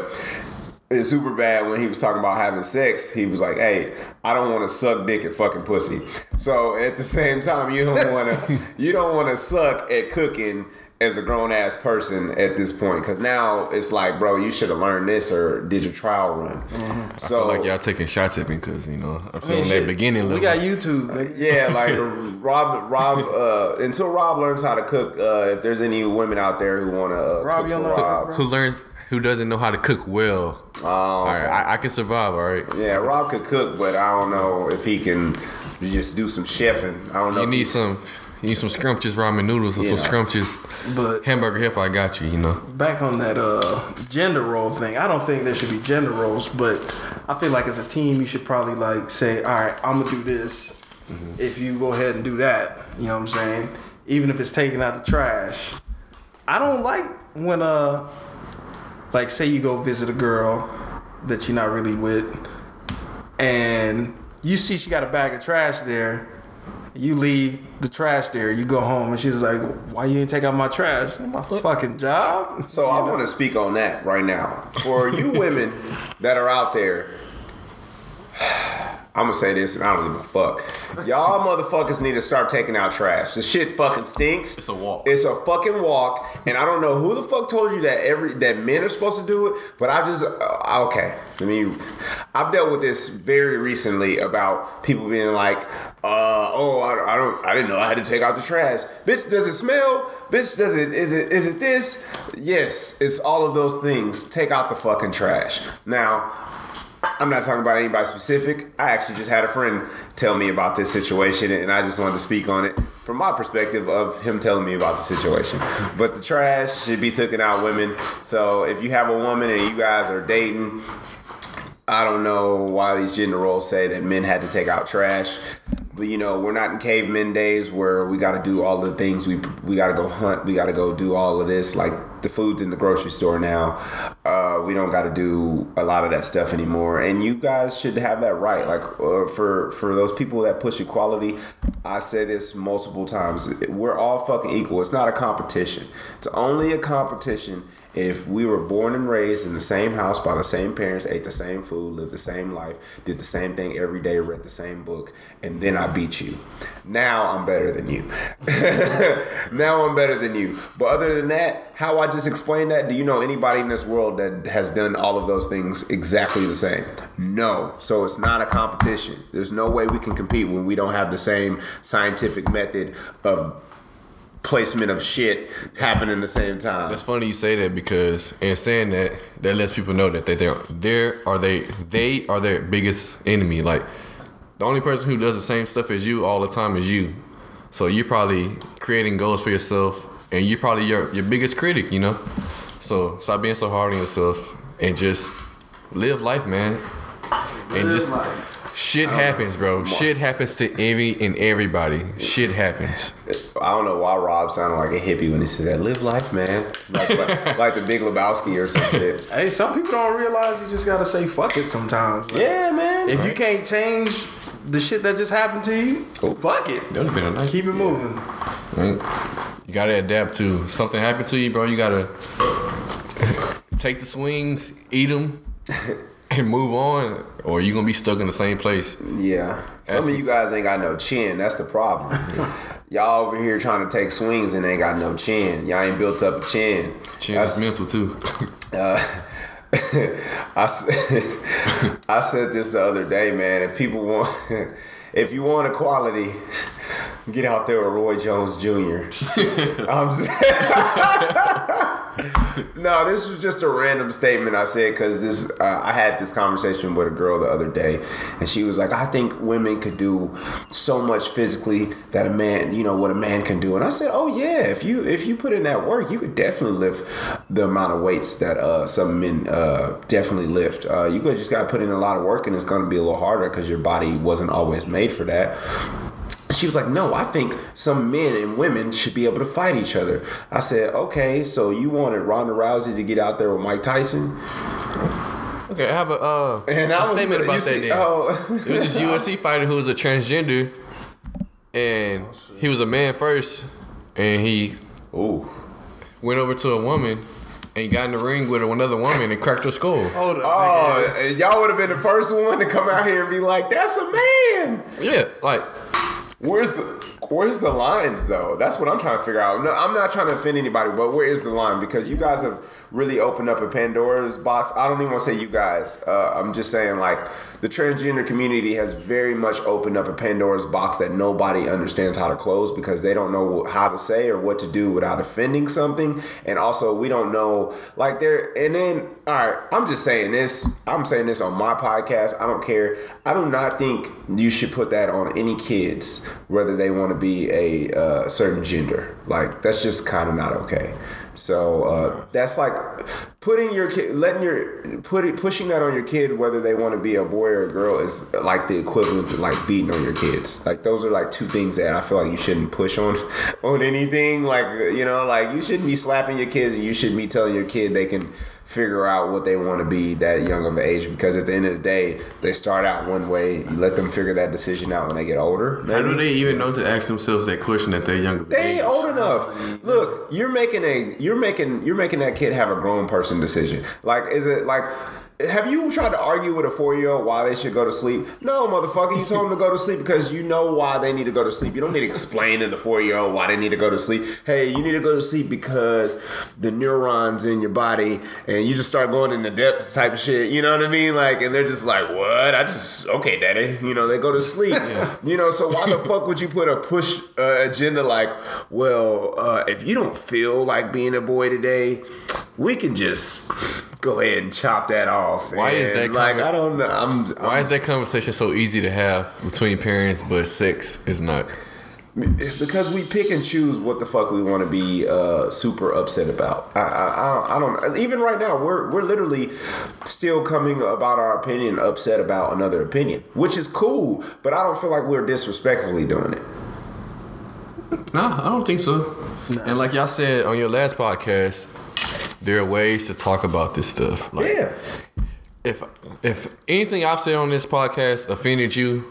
[SPEAKER 1] it's Superbad when he was talking about having sex. He was like, "Hey, I don't want to suck dick and fucking pussy." So at the same time, you don't want to <laughs> you don't want to suck at cooking as a grown ass person at this point because now it's like, bro, you should have learned this or did your trial run.
[SPEAKER 3] I
[SPEAKER 1] So
[SPEAKER 3] feel like y'all taking shots at me because you know I'm still in that
[SPEAKER 2] shit,
[SPEAKER 3] beginning
[SPEAKER 2] We got YouTube. nigga.
[SPEAKER 1] yeah, <laughs> like Rob, Rob. Uh, until Rob learns how to cook, uh, if there's any women out there who want to uh,
[SPEAKER 2] Rob,
[SPEAKER 1] cook
[SPEAKER 2] you
[SPEAKER 1] for
[SPEAKER 2] don't know how to
[SPEAKER 1] Rob,
[SPEAKER 3] who learns who doesn't know how to cook well.
[SPEAKER 1] Oh,
[SPEAKER 3] all right, I, I can survive. All right.
[SPEAKER 1] yeah, Rob could cook, but I don't know if he can just do some chefing. I don't know.
[SPEAKER 3] You
[SPEAKER 1] if
[SPEAKER 3] need
[SPEAKER 1] he-
[SPEAKER 3] some. You need some scrumptious ramen noodles or
[SPEAKER 1] Yeah.
[SPEAKER 3] some scrumptious
[SPEAKER 2] But
[SPEAKER 3] hamburger helper. I got you. You know.
[SPEAKER 2] back on that uh, gender role thing, I don't think there should be gender roles, but I feel like as a team, you should probably like say, all right, I'm gonna do this. If you go ahead and do that, you know what I'm saying? Even if it's taking out the trash. I don't like when uh, like say you go visit a girl that you're not really with, and you see she got a bag of trash there. You leave the trash there. You go home, and she's like, "Why you didn't take out my trash? My fucking job."
[SPEAKER 1] So I want to speak on that right now. For you women that are out there, I'm gonna say this, and I don't give a fuck. Y'all motherfuckers need to start taking out trash. This shit fucking stinks.
[SPEAKER 3] It's a walk.
[SPEAKER 1] It's a fucking walk, and I don't know who the fuck told you that every that men are supposed to do it. But I just uh, okay. I mean, I've dealt with this very recently about people being like, uh, "Oh, I, I don't, I didn't know I had to take out the trash." Bitch, does it smell? Bitch, does it? Is it? Is it this? Yes, it's all of those things. Take out the fucking trash now. I'm not talking about anybody specific. I actually just had a friend tell me about this situation, and I just wanted to speak on it from my perspective of him telling me about the situation. But the trash should be taken out, women. So if you have a woman and you guys are dating, I don't know why these gender roles say that men had to take out trash. But you know, we're not in cavemen days where we got to do all the things we we got to go hunt, we got to go do all of this. Like the food's in the grocery store now. Uh, we don't got to do a lot of that stuff anymore. And you guys should have that right. Like uh, for for those people that push equality, I say this multiple times. We're all fucking equal. It's not a competition. It's only a competition if we were born and raised in the same house by the same parents, ate the same food, lived the same life, did the same thing every day, read the same book, and then I beat you. Now I'm better than you. <laughs> now I'm better than you. But other than that, how I just explained that, do you know anybody in this world that has done all of those things exactly the same? No. So it's not a competition. There's no way we can compete when we don't have the same scientific method of placement of shit happening at the same time.
[SPEAKER 3] That's funny you say that because in saying that, that lets people know that they they're there are they they are their biggest enemy. Like the only person who does the same stuff as you all the time is you. So you're probably creating goals for yourself, and you're probably your your biggest critic. You know. So stop being so hard on yourself and just live life, man. And just shit happens, bro. Shit happens to every and everybody. Shit happens.
[SPEAKER 1] I don't know why Rob sounded like a hippie when he said that. Live life, man. Like, like, <laughs> like the Big Lebowski or some shit.
[SPEAKER 2] Hey, some people don't realize you just gotta say fuck it sometimes. Like,
[SPEAKER 1] Yeah, man.
[SPEAKER 2] If you can't change the shit that just happened to you, oh, fuck it.
[SPEAKER 3] That would have been a nice.
[SPEAKER 2] Keep it moving.
[SPEAKER 3] Right? You gotta adapt to something happened to you, bro. You gotta take the swings, eat them, <laughs> <laughs> and move on, or you gonna be stuck in the same place.
[SPEAKER 1] Yeah. Some of you guys ain't got no chin. That's the problem. <laughs> Y'all over here trying to take swings and ain't got no chin. Y'all ain't built up a chin.
[SPEAKER 3] Chin
[SPEAKER 1] That's-
[SPEAKER 3] is mental too. <laughs>
[SPEAKER 1] Uh, I, s- I said this the other day, man. If people want, if you want equality, Get out there with Roy Jones Jr. <laughs> <laughs> No, this was just a random statement I said because this uh, I had this conversation with a girl the other day, and she was like, "I think women could do so much physically that a man, you know, what a man can do." And I said, "Oh yeah, if you if you put in that work, you could definitely lift the amount of weights that uh, some men uh, definitely lift. Uh, you just got to put in a lot of work, and it's going to be a little harder because your body wasn't always made for that." She was like, "No, I think some men and women should be able to fight each other." I said, "Okay, so you wanted Ronda Rousey to get out there with Mike Tyson?"
[SPEAKER 3] Okay, I have a, uh,
[SPEAKER 1] And I
[SPEAKER 3] a
[SPEAKER 1] was-
[SPEAKER 3] statement about that.
[SPEAKER 1] see-
[SPEAKER 3] then.
[SPEAKER 1] oh.
[SPEAKER 3] There was this <laughs> UFC fighter who was a transgender, and he was a man first, and he
[SPEAKER 1] Ooh.
[SPEAKER 3] went over to a woman and got in the ring with another woman and cracked her skull.
[SPEAKER 2] Hold up.
[SPEAKER 1] Oh, y'all would have been the first one to come out here and be like, "That's a man."
[SPEAKER 3] Yeah, like
[SPEAKER 1] Where's the Where's the lines though? That's what I'm trying to figure out. No, I'm not trying to offend anybody, but where is the line? Because you guys have really opened up a Pandora's box. I don't even want to say you guys. Uh, I'm just saying like the transgender community has very much opened up a Pandora's box that nobody understands how to close because they don't know how to say or what to do without offending something, and also we don't know like there. And then all right, I'm just saying this. I'm saying this on my podcast. I don't care. I do not think you should put that on any kids, whether they want to be a uh, certain gender. Like that's just kind of not okay. So uh, that's like putting your kid, letting your put it, pushing that on your kid, whether they want to be a boy or a girl, is like the equivalent to like beating on your kids. Like those are like two things that I feel like you shouldn't push on <laughs> on anything. Like you know, like you shouldn't be slapping your kids, and you shouldn't be telling your kid they can figure out what they want to be that young of an age because at the end of the day they start out one way you let them figure that decision out when they get older
[SPEAKER 3] how do they even know to ask themselves that question at their younger
[SPEAKER 1] They
[SPEAKER 3] age?
[SPEAKER 1] ain't old enough. Look, you're making a you're making you're making that kid have a grown person decision. Like, is it like? Have you tried to argue with a four year old why they should go to sleep? No, motherfucker. You told them to go to sleep because you know why they need to go to sleep. You don't need to explain to the four year old why they need to go to sleep. Hey, you need to go to sleep because the neurons in your body, and you just start going in the depths type of shit. You know what I mean? Like, and they're just like, what? I just okay, daddy. You know, they go to sleep. You know, so why the fuck would you put a push uh, agenda like, well, uh, if you don't feel like being a boy today, we can just go ahead and chop that off.
[SPEAKER 3] Why is that
[SPEAKER 1] like? I don't know. I'm,
[SPEAKER 3] Why
[SPEAKER 1] I'm
[SPEAKER 3] is that conversation so easy to have between parents, but sex is not?
[SPEAKER 1] because we pick and choose what the fuck we want to be uh, super upset about. I, I, I, don't, I don't. Even right now, we're we're literally still coming about our opinion upset about another opinion, which is cool. But I don't feel like we're disrespectfully doing it.
[SPEAKER 3] Nah, I don't think so. And like y'all said on your last podcast, there are ways to talk about this stuff. Like,
[SPEAKER 1] Yeah.
[SPEAKER 3] if if anything I've said on this podcast offended you,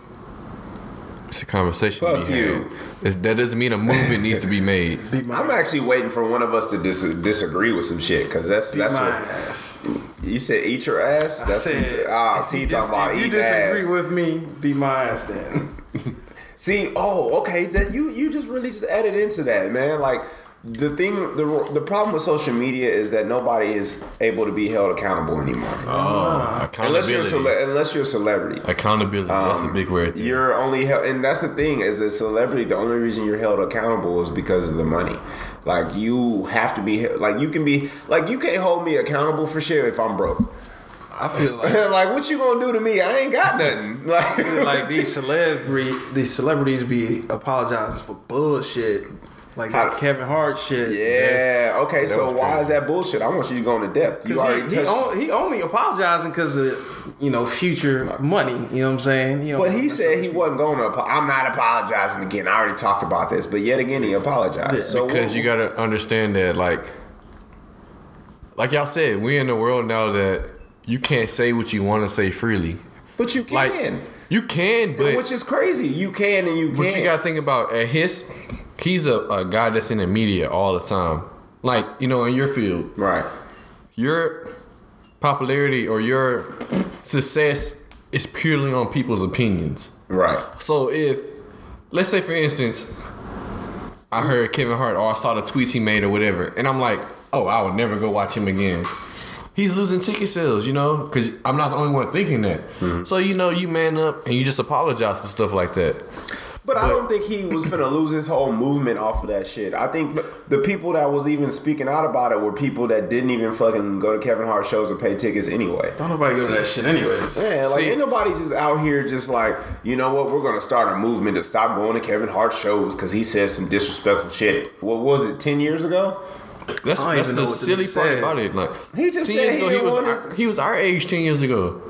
[SPEAKER 3] it's a conversation to be
[SPEAKER 1] you.
[SPEAKER 3] had. It's- That doesn't mean a movement needs to be made. <laughs>
[SPEAKER 1] I'm actually waiting for one of us to dis- disagree with some shit because that's
[SPEAKER 2] Beat
[SPEAKER 1] that's
[SPEAKER 2] my
[SPEAKER 1] what
[SPEAKER 2] ass.
[SPEAKER 1] you said. Eat your ass.
[SPEAKER 2] I
[SPEAKER 1] That's
[SPEAKER 2] said,
[SPEAKER 1] ah,
[SPEAKER 2] if
[SPEAKER 1] T
[SPEAKER 2] you
[SPEAKER 1] talking
[SPEAKER 2] dis-
[SPEAKER 1] about
[SPEAKER 2] if you disagree
[SPEAKER 1] ass.
[SPEAKER 2] with me, Be my ass then. <laughs>
[SPEAKER 1] See, oh, okay. That you you just really just added into that, man. Like the thing, the the problem with social media is that nobody is able to be held accountable anymore.
[SPEAKER 3] Oh,
[SPEAKER 1] unless you're a
[SPEAKER 3] accountability.
[SPEAKER 1] cele- unless you're a celebrity.
[SPEAKER 3] accountability. That's a big word. There.
[SPEAKER 1] You're only held, and that's the thing is a celebrity. The only reason you're held accountable is because of the money. Like you have to be like you can be like you can't hold me accountable for shit if I'm broke.
[SPEAKER 2] I feel <laughs> like
[SPEAKER 1] like what you gonna do to me? I ain't got nothing. Like
[SPEAKER 2] like these celebrity these celebrities be apologizing for bullshit. Like
[SPEAKER 1] How-
[SPEAKER 2] Kevin Hart shit.
[SPEAKER 1] Yeah.
[SPEAKER 3] Yes.
[SPEAKER 1] Okay. So why
[SPEAKER 3] crazy.
[SPEAKER 1] is that bullshit? I want you to go into depth. You
[SPEAKER 2] 'Cause
[SPEAKER 1] already
[SPEAKER 2] he, he, on, he only apologizing because of you know future money. You know what I'm saying? He don't-
[SPEAKER 1] but he said he wasn't going to. I'm not apologizing again. I already talked about this, but yet again he apologized. So
[SPEAKER 3] because you gotta understand that, like, like y'all said, we're in the world now that you can't say what you want to say freely.
[SPEAKER 1] But you
[SPEAKER 3] Like,
[SPEAKER 1] can.
[SPEAKER 3] you can, but
[SPEAKER 1] which is crazy. You can and you can.
[SPEAKER 3] But you gotta think about at his he's a, a guy that's in the media all the time. Like, you know, in your field,
[SPEAKER 1] right.
[SPEAKER 3] your popularity or your success is purely on people's opinions.
[SPEAKER 1] Right.
[SPEAKER 3] So if let's say for instance, I heard Kevin Hart or I saw the tweets he made or whatever, and I'm like, oh, I would never go watch him again. He's losing ticket sales, you know, because I'm not the only one thinking that. Mm-hmm. So you know, you man up and you just apologize for stuff like that.
[SPEAKER 1] But, I don't think he was gonna lose his whole movement off of that shit. I think the people that was even speaking out about it were people that didn't even fucking go to Kevin Hart shows or pay tickets anyway.
[SPEAKER 2] Don't nobody go to that shit anyways.
[SPEAKER 1] Yeah, like
[SPEAKER 3] See-
[SPEAKER 1] ain't nobody just out here just like, you know what, we're gonna start a movement to stop going to Kevin Hart shows because he said some disrespectful shit. What was it, ten years ago?
[SPEAKER 3] That's,
[SPEAKER 2] I don't
[SPEAKER 3] that's
[SPEAKER 2] even
[SPEAKER 3] the
[SPEAKER 2] know what
[SPEAKER 3] silly part about it. Like
[SPEAKER 1] He just
[SPEAKER 3] ten
[SPEAKER 1] said
[SPEAKER 3] years
[SPEAKER 1] he
[SPEAKER 3] ago, he
[SPEAKER 1] didn't
[SPEAKER 3] was
[SPEAKER 1] wanna-
[SPEAKER 3] our, he was our age ten years ago.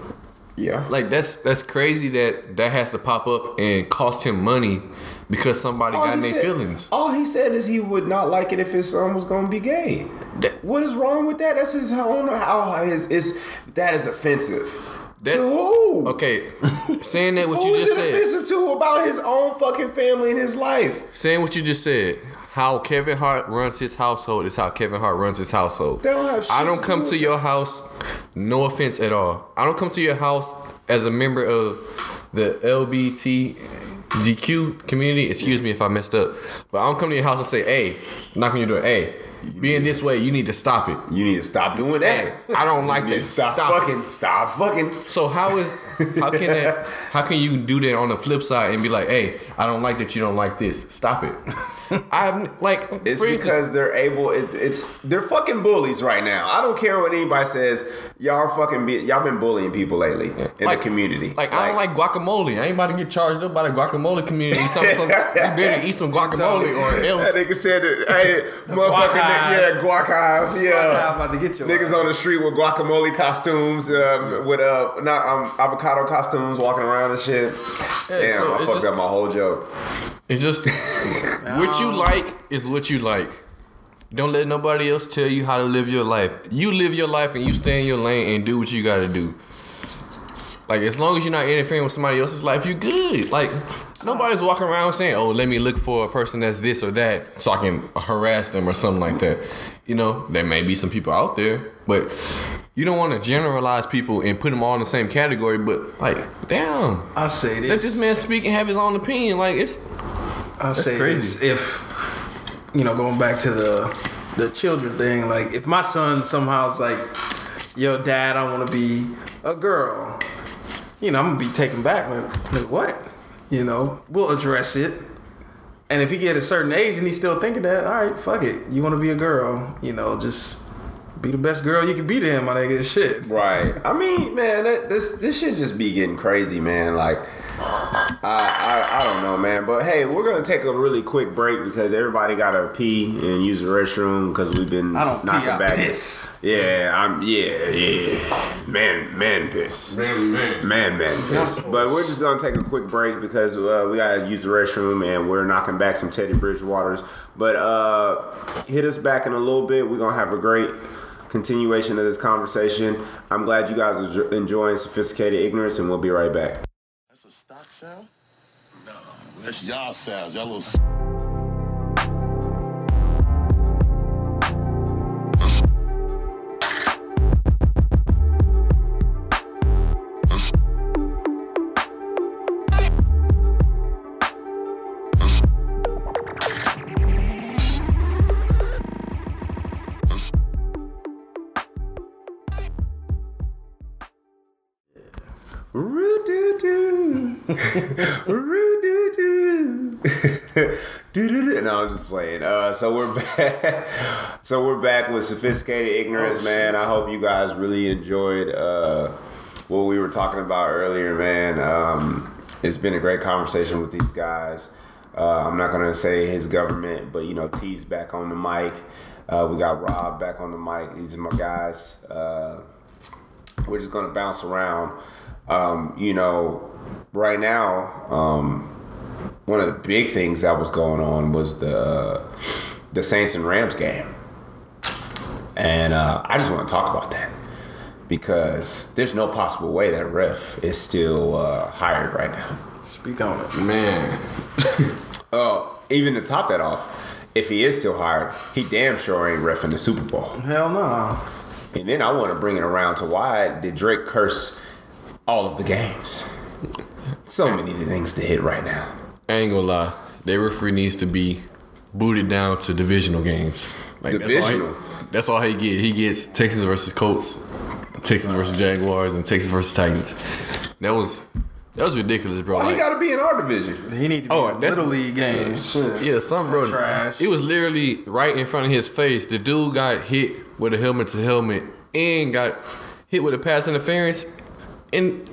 [SPEAKER 1] Yeah.
[SPEAKER 3] Like that's that's crazy that that has to pop up and cost him money because somebody
[SPEAKER 1] All
[SPEAKER 3] got in their feelings.
[SPEAKER 1] All he said is he would not like it if his son was gonna be gay.
[SPEAKER 3] That-
[SPEAKER 1] What is wrong with that? That's his own. How his is that is offensive.
[SPEAKER 3] That-
[SPEAKER 1] to who?
[SPEAKER 3] Okay, <laughs> saying that what
[SPEAKER 1] Who
[SPEAKER 3] you
[SPEAKER 1] is
[SPEAKER 3] just
[SPEAKER 1] it offensive to about his own fucking family and his life?
[SPEAKER 3] saying what you just said, how Kevin Hart runs his household is how Kevin Hart runs his household.
[SPEAKER 1] They don't have
[SPEAKER 3] I don't
[SPEAKER 1] to
[SPEAKER 3] come
[SPEAKER 1] do
[SPEAKER 3] to
[SPEAKER 1] with
[SPEAKER 3] your house, no offense at all. I don't come to your house as a member of the LBTGQ community. Excuse me if I messed up, but I don't come to your house and say, "Hey, knock on your door, hey." Being this way, you need to stop it.
[SPEAKER 1] You need to stop doing that.
[SPEAKER 3] I don't like
[SPEAKER 1] You need
[SPEAKER 3] that.
[SPEAKER 1] to stop,
[SPEAKER 3] Stop it.
[SPEAKER 1] fucking. Stop fucking.
[SPEAKER 3] So how is how can that <laughs> how can you do that on the flip side and be like, hey, I don't like that you don't like this. Stop it. <laughs> I've like
[SPEAKER 1] It's because
[SPEAKER 3] instance,
[SPEAKER 1] they're able. It, it's they're fucking bullies right now. I don't care what anybody says. Y'all fucking be, y'all been bullying people lately in
[SPEAKER 3] like-
[SPEAKER 1] the community.
[SPEAKER 3] Like, I don't like guacamole. I ain't about to get charged up by the guacamole community. You, tell me some, <laughs> you better eat some guacamole or else.
[SPEAKER 1] That nigga said that. <laughs> Hey, motherfucking
[SPEAKER 2] guac
[SPEAKER 1] yeah, guac hive, yeah.
[SPEAKER 2] I'm about to get you.
[SPEAKER 1] Niggas on the street with guacamole costumes, um, with uh, not um, avocado costumes, walking around and shit.
[SPEAKER 3] Yeah,
[SPEAKER 1] Damn,
[SPEAKER 3] so
[SPEAKER 1] I fucked
[SPEAKER 3] just-
[SPEAKER 1] up my whole joke.
[SPEAKER 3] It's just <laughs> what you um, like is what you like. Don't let nobody else tell you how to live your life. You live your life and you stay in your lane and do what you gotta do. Like as long as you're not interfering with somebody else's life, you're good. Like nobody's walking around saying, "Oh, let me look for a person that's this or that, so I can harass them or something like that." You know, there may be some people out there, but you don't want to generalize people and put them all in the same category. But like, damn,
[SPEAKER 2] I say this.
[SPEAKER 3] let this man speak and have his own opinion. Like it's
[SPEAKER 2] I say
[SPEAKER 3] crazy.
[SPEAKER 2] this. If you know, going back to the the children thing, like if my son somehow is like, "Yo, dad, I want to be a girl," you know, I'm gonna be taken back. Like, like what? You know, we'll address it. And if he get a certain age and he's still thinking that, all right, fuck it. You want to be a girl? You know, just be the best girl you can be to him, my nigga. Shit.
[SPEAKER 1] Right. I mean, man, that, this this should just be getting crazy, man. Like, I, I I don't know, man. But hey, we're gonna take a really quick break because everybody gotta pee and use the restroom because we've been
[SPEAKER 2] I don't pee,
[SPEAKER 1] knocking
[SPEAKER 2] I
[SPEAKER 1] back.
[SPEAKER 2] piss.
[SPEAKER 1] Yeah, I'm. Yeah, yeah. Man, man, piss. Man, man, man, piss. But we're just gonna take a quick break because uh, we gotta use the restroom and we're knocking back some Teddy Bridgewaters. But uh, hit us back in a little bit. We're gonna have a great continuation of this conversation. I'm glad you guys are enjoying sophisticated ignorance, and we'll be right back.
[SPEAKER 4] That's a stock sound? No. That's y'all sounds. Y'all little. S-
[SPEAKER 1] Roo-doo-doo. Roo-doo-doo. Doo-doo-doo. No, I'm just playing. Uh, so we're back. <laughs> So we're back with sophisticated ignorance, man. I hope you guys really enjoyed uh, what we were talking about earlier, man. Um, it's been a great conversation with these guys. Uh, I'm not gonna say his government, but you know, T's back on the mic. Uh, we got Rob back on the mic. These are my guys. Uh, we're just gonna bounce around. Um, you know, right now, um, one of the big things that was going on was the the Saints and Rams game, and uh, I just want to talk about that because there's no possible way that ref is still uh, hired right now.
[SPEAKER 2] Speak on it.
[SPEAKER 3] man. <laughs>
[SPEAKER 1] Oh, even to top that off, if he is still hired, he damn sure ain't refing the Super Bowl.
[SPEAKER 2] Hell no.
[SPEAKER 1] And then I want to bring it around to why did Drake curse all of the games? So many things to hit right now.
[SPEAKER 3] I ain't gonna lie. Their referee needs to be booted down to divisional games. Like
[SPEAKER 1] Divisional?
[SPEAKER 3] That's all, he, that's all he get. He gets Texas versus Colts, Texas versus Jaguars, and Texas versus Titans. That was That was ridiculous, bro.
[SPEAKER 1] Oh, Why
[SPEAKER 3] Like,
[SPEAKER 1] he got to be in our division?
[SPEAKER 2] He need to be
[SPEAKER 3] Oh,
[SPEAKER 2] in
[SPEAKER 3] that's-
[SPEAKER 2] little league games. Shit.
[SPEAKER 3] Yeah, some bro.
[SPEAKER 2] Trash.
[SPEAKER 3] It was literally right in front of his face. The dude got hit with a helmet to helmet and got hit with a pass interference in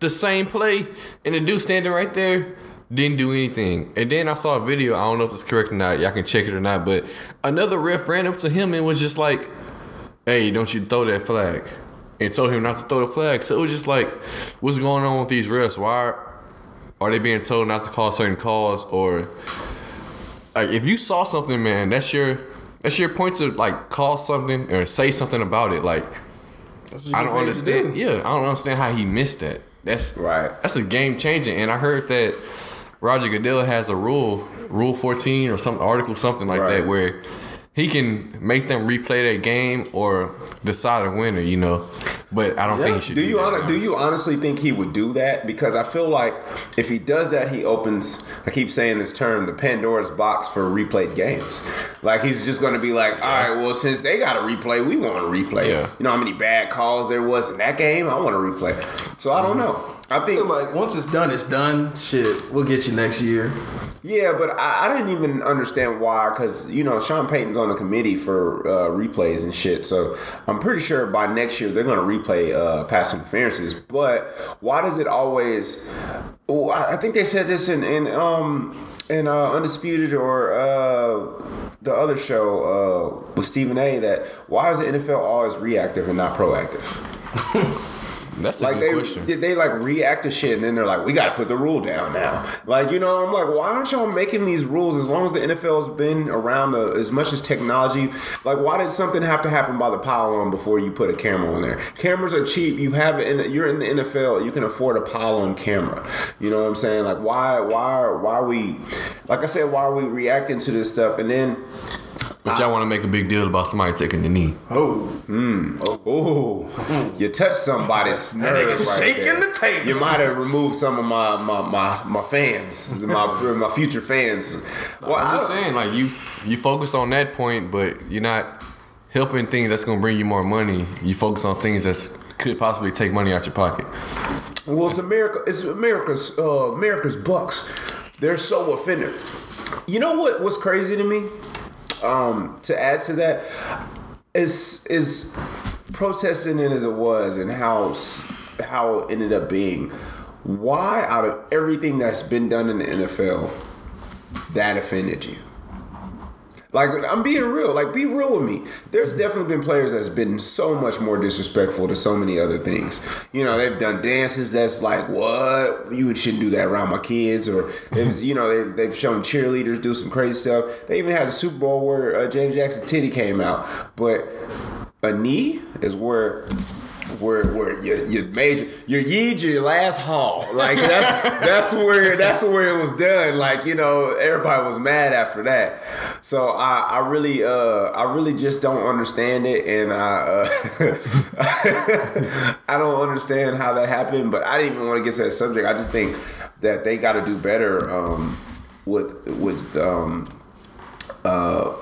[SPEAKER 3] the same play. And the dude standing right there didn't do anything. And then I saw a video. I don't know if it's correct or not. Y'all can check it or not. But another ref ran up to him and was just like, "Hey, don't you throw that flag?" And told him not to throw the flag. So it was just like, what's going on with these refs? Why are they being told not to call certain calls or like if you saw something, man, that's your that's your point to like call something or say something about it. Like I don't understand. Yeah, I don't understand how he missed that. That's
[SPEAKER 1] Right.
[SPEAKER 3] That's a game changing. And I heard that Roger Goodell has a rule, Rule 14 or some article, something like
[SPEAKER 1] Right.
[SPEAKER 3] that, where he can make them replay that game or decide a winner. You know, but I don't think he should.
[SPEAKER 1] Do you
[SPEAKER 3] that,
[SPEAKER 1] hon- do you honestly think he would do that? Because I feel like if he does that, he opens. I keep saying this term, the Pandora's box for replayed games. Like he's just going to be like, all right, well, since they got a replay, we want to replay.
[SPEAKER 3] Yeah.
[SPEAKER 1] You know how many bad calls there was in that game? I want to replay. So I don't mm-hmm. know. I
[SPEAKER 2] I
[SPEAKER 1] think
[SPEAKER 2] feel like once it's done, it's done. Shit, we'll get you next year.
[SPEAKER 1] Yeah, but I, I didn't even understand why, because you know Sean Payton's on the committee for uh, replays and shit. So I'm pretty sure by next year they're gonna replay uh, pass interferences. But why does it always? Oh, I I think they said this in in um in uh, undisputed or uh, the other show uh, with Stephen A. That why is the NFL always reactive and not proactive? <laughs>
[SPEAKER 3] That's
[SPEAKER 1] Like they,
[SPEAKER 3] question.
[SPEAKER 1] they like react to shit and then they're like, we got to put the rule down now. Like you know, I'm like, why aren't y'all making these rules? As long as the NFL's been around the, as much as technology, like why did something have to happen by the pylon before you put a camera on there? Cameras are cheap. You have it. In, you're in the NFL. You can afford a pylon camera. You know what I'm saying? Like why why why are we? Like I said, why are we reacting to this stuff? And then
[SPEAKER 3] But y'all want to make a big deal about somebody taking the knee.
[SPEAKER 2] Oh,
[SPEAKER 1] Oh, you touched somebody's <laughs> nerve
[SPEAKER 2] nigga
[SPEAKER 1] right
[SPEAKER 2] shaking
[SPEAKER 1] there.
[SPEAKER 2] the table.
[SPEAKER 1] You might have removed some of my my my, my fans, my <laughs> my future fans. Well,
[SPEAKER 3] I'm
[SPEAKER 1] I
[SPEAKER 3] just saying, like you, you focus on that point, but you're not helping things that's gonna bring you more money. You focus on things that could possibly take money out your pocket.
[SPEAKER 1] Well, it's America. It's America's uh, America's Bucks. They're so offended. You know what? What's crazy to me? Um, to add to that, is is protesting it as it was and how how it ended up being. Why, out of everything that's been done in the NFL, that offended you? Like I'm being real. Like be real with me. There's definitely been players that's been so much more disrespectful to so many other things. You know, they've done dances that's like, what you shouldn't do that around my kids, or they've, <laughs> you know they've, they've shown cheerleaders do some crazy stuff. They even had a Super Bowl where uh, Janet Jackson titty came out, but a knee is where where where you you made your yeed your last haul. Like that's <laughs> that's where that's where it was done. Like you know everybody was mad after that. So I I really uh I really just don't understand it, and I uh, <laughs> I don't understand how that happened. But I didn't even want to get to that subject. I just think that they got to do better um with with um uh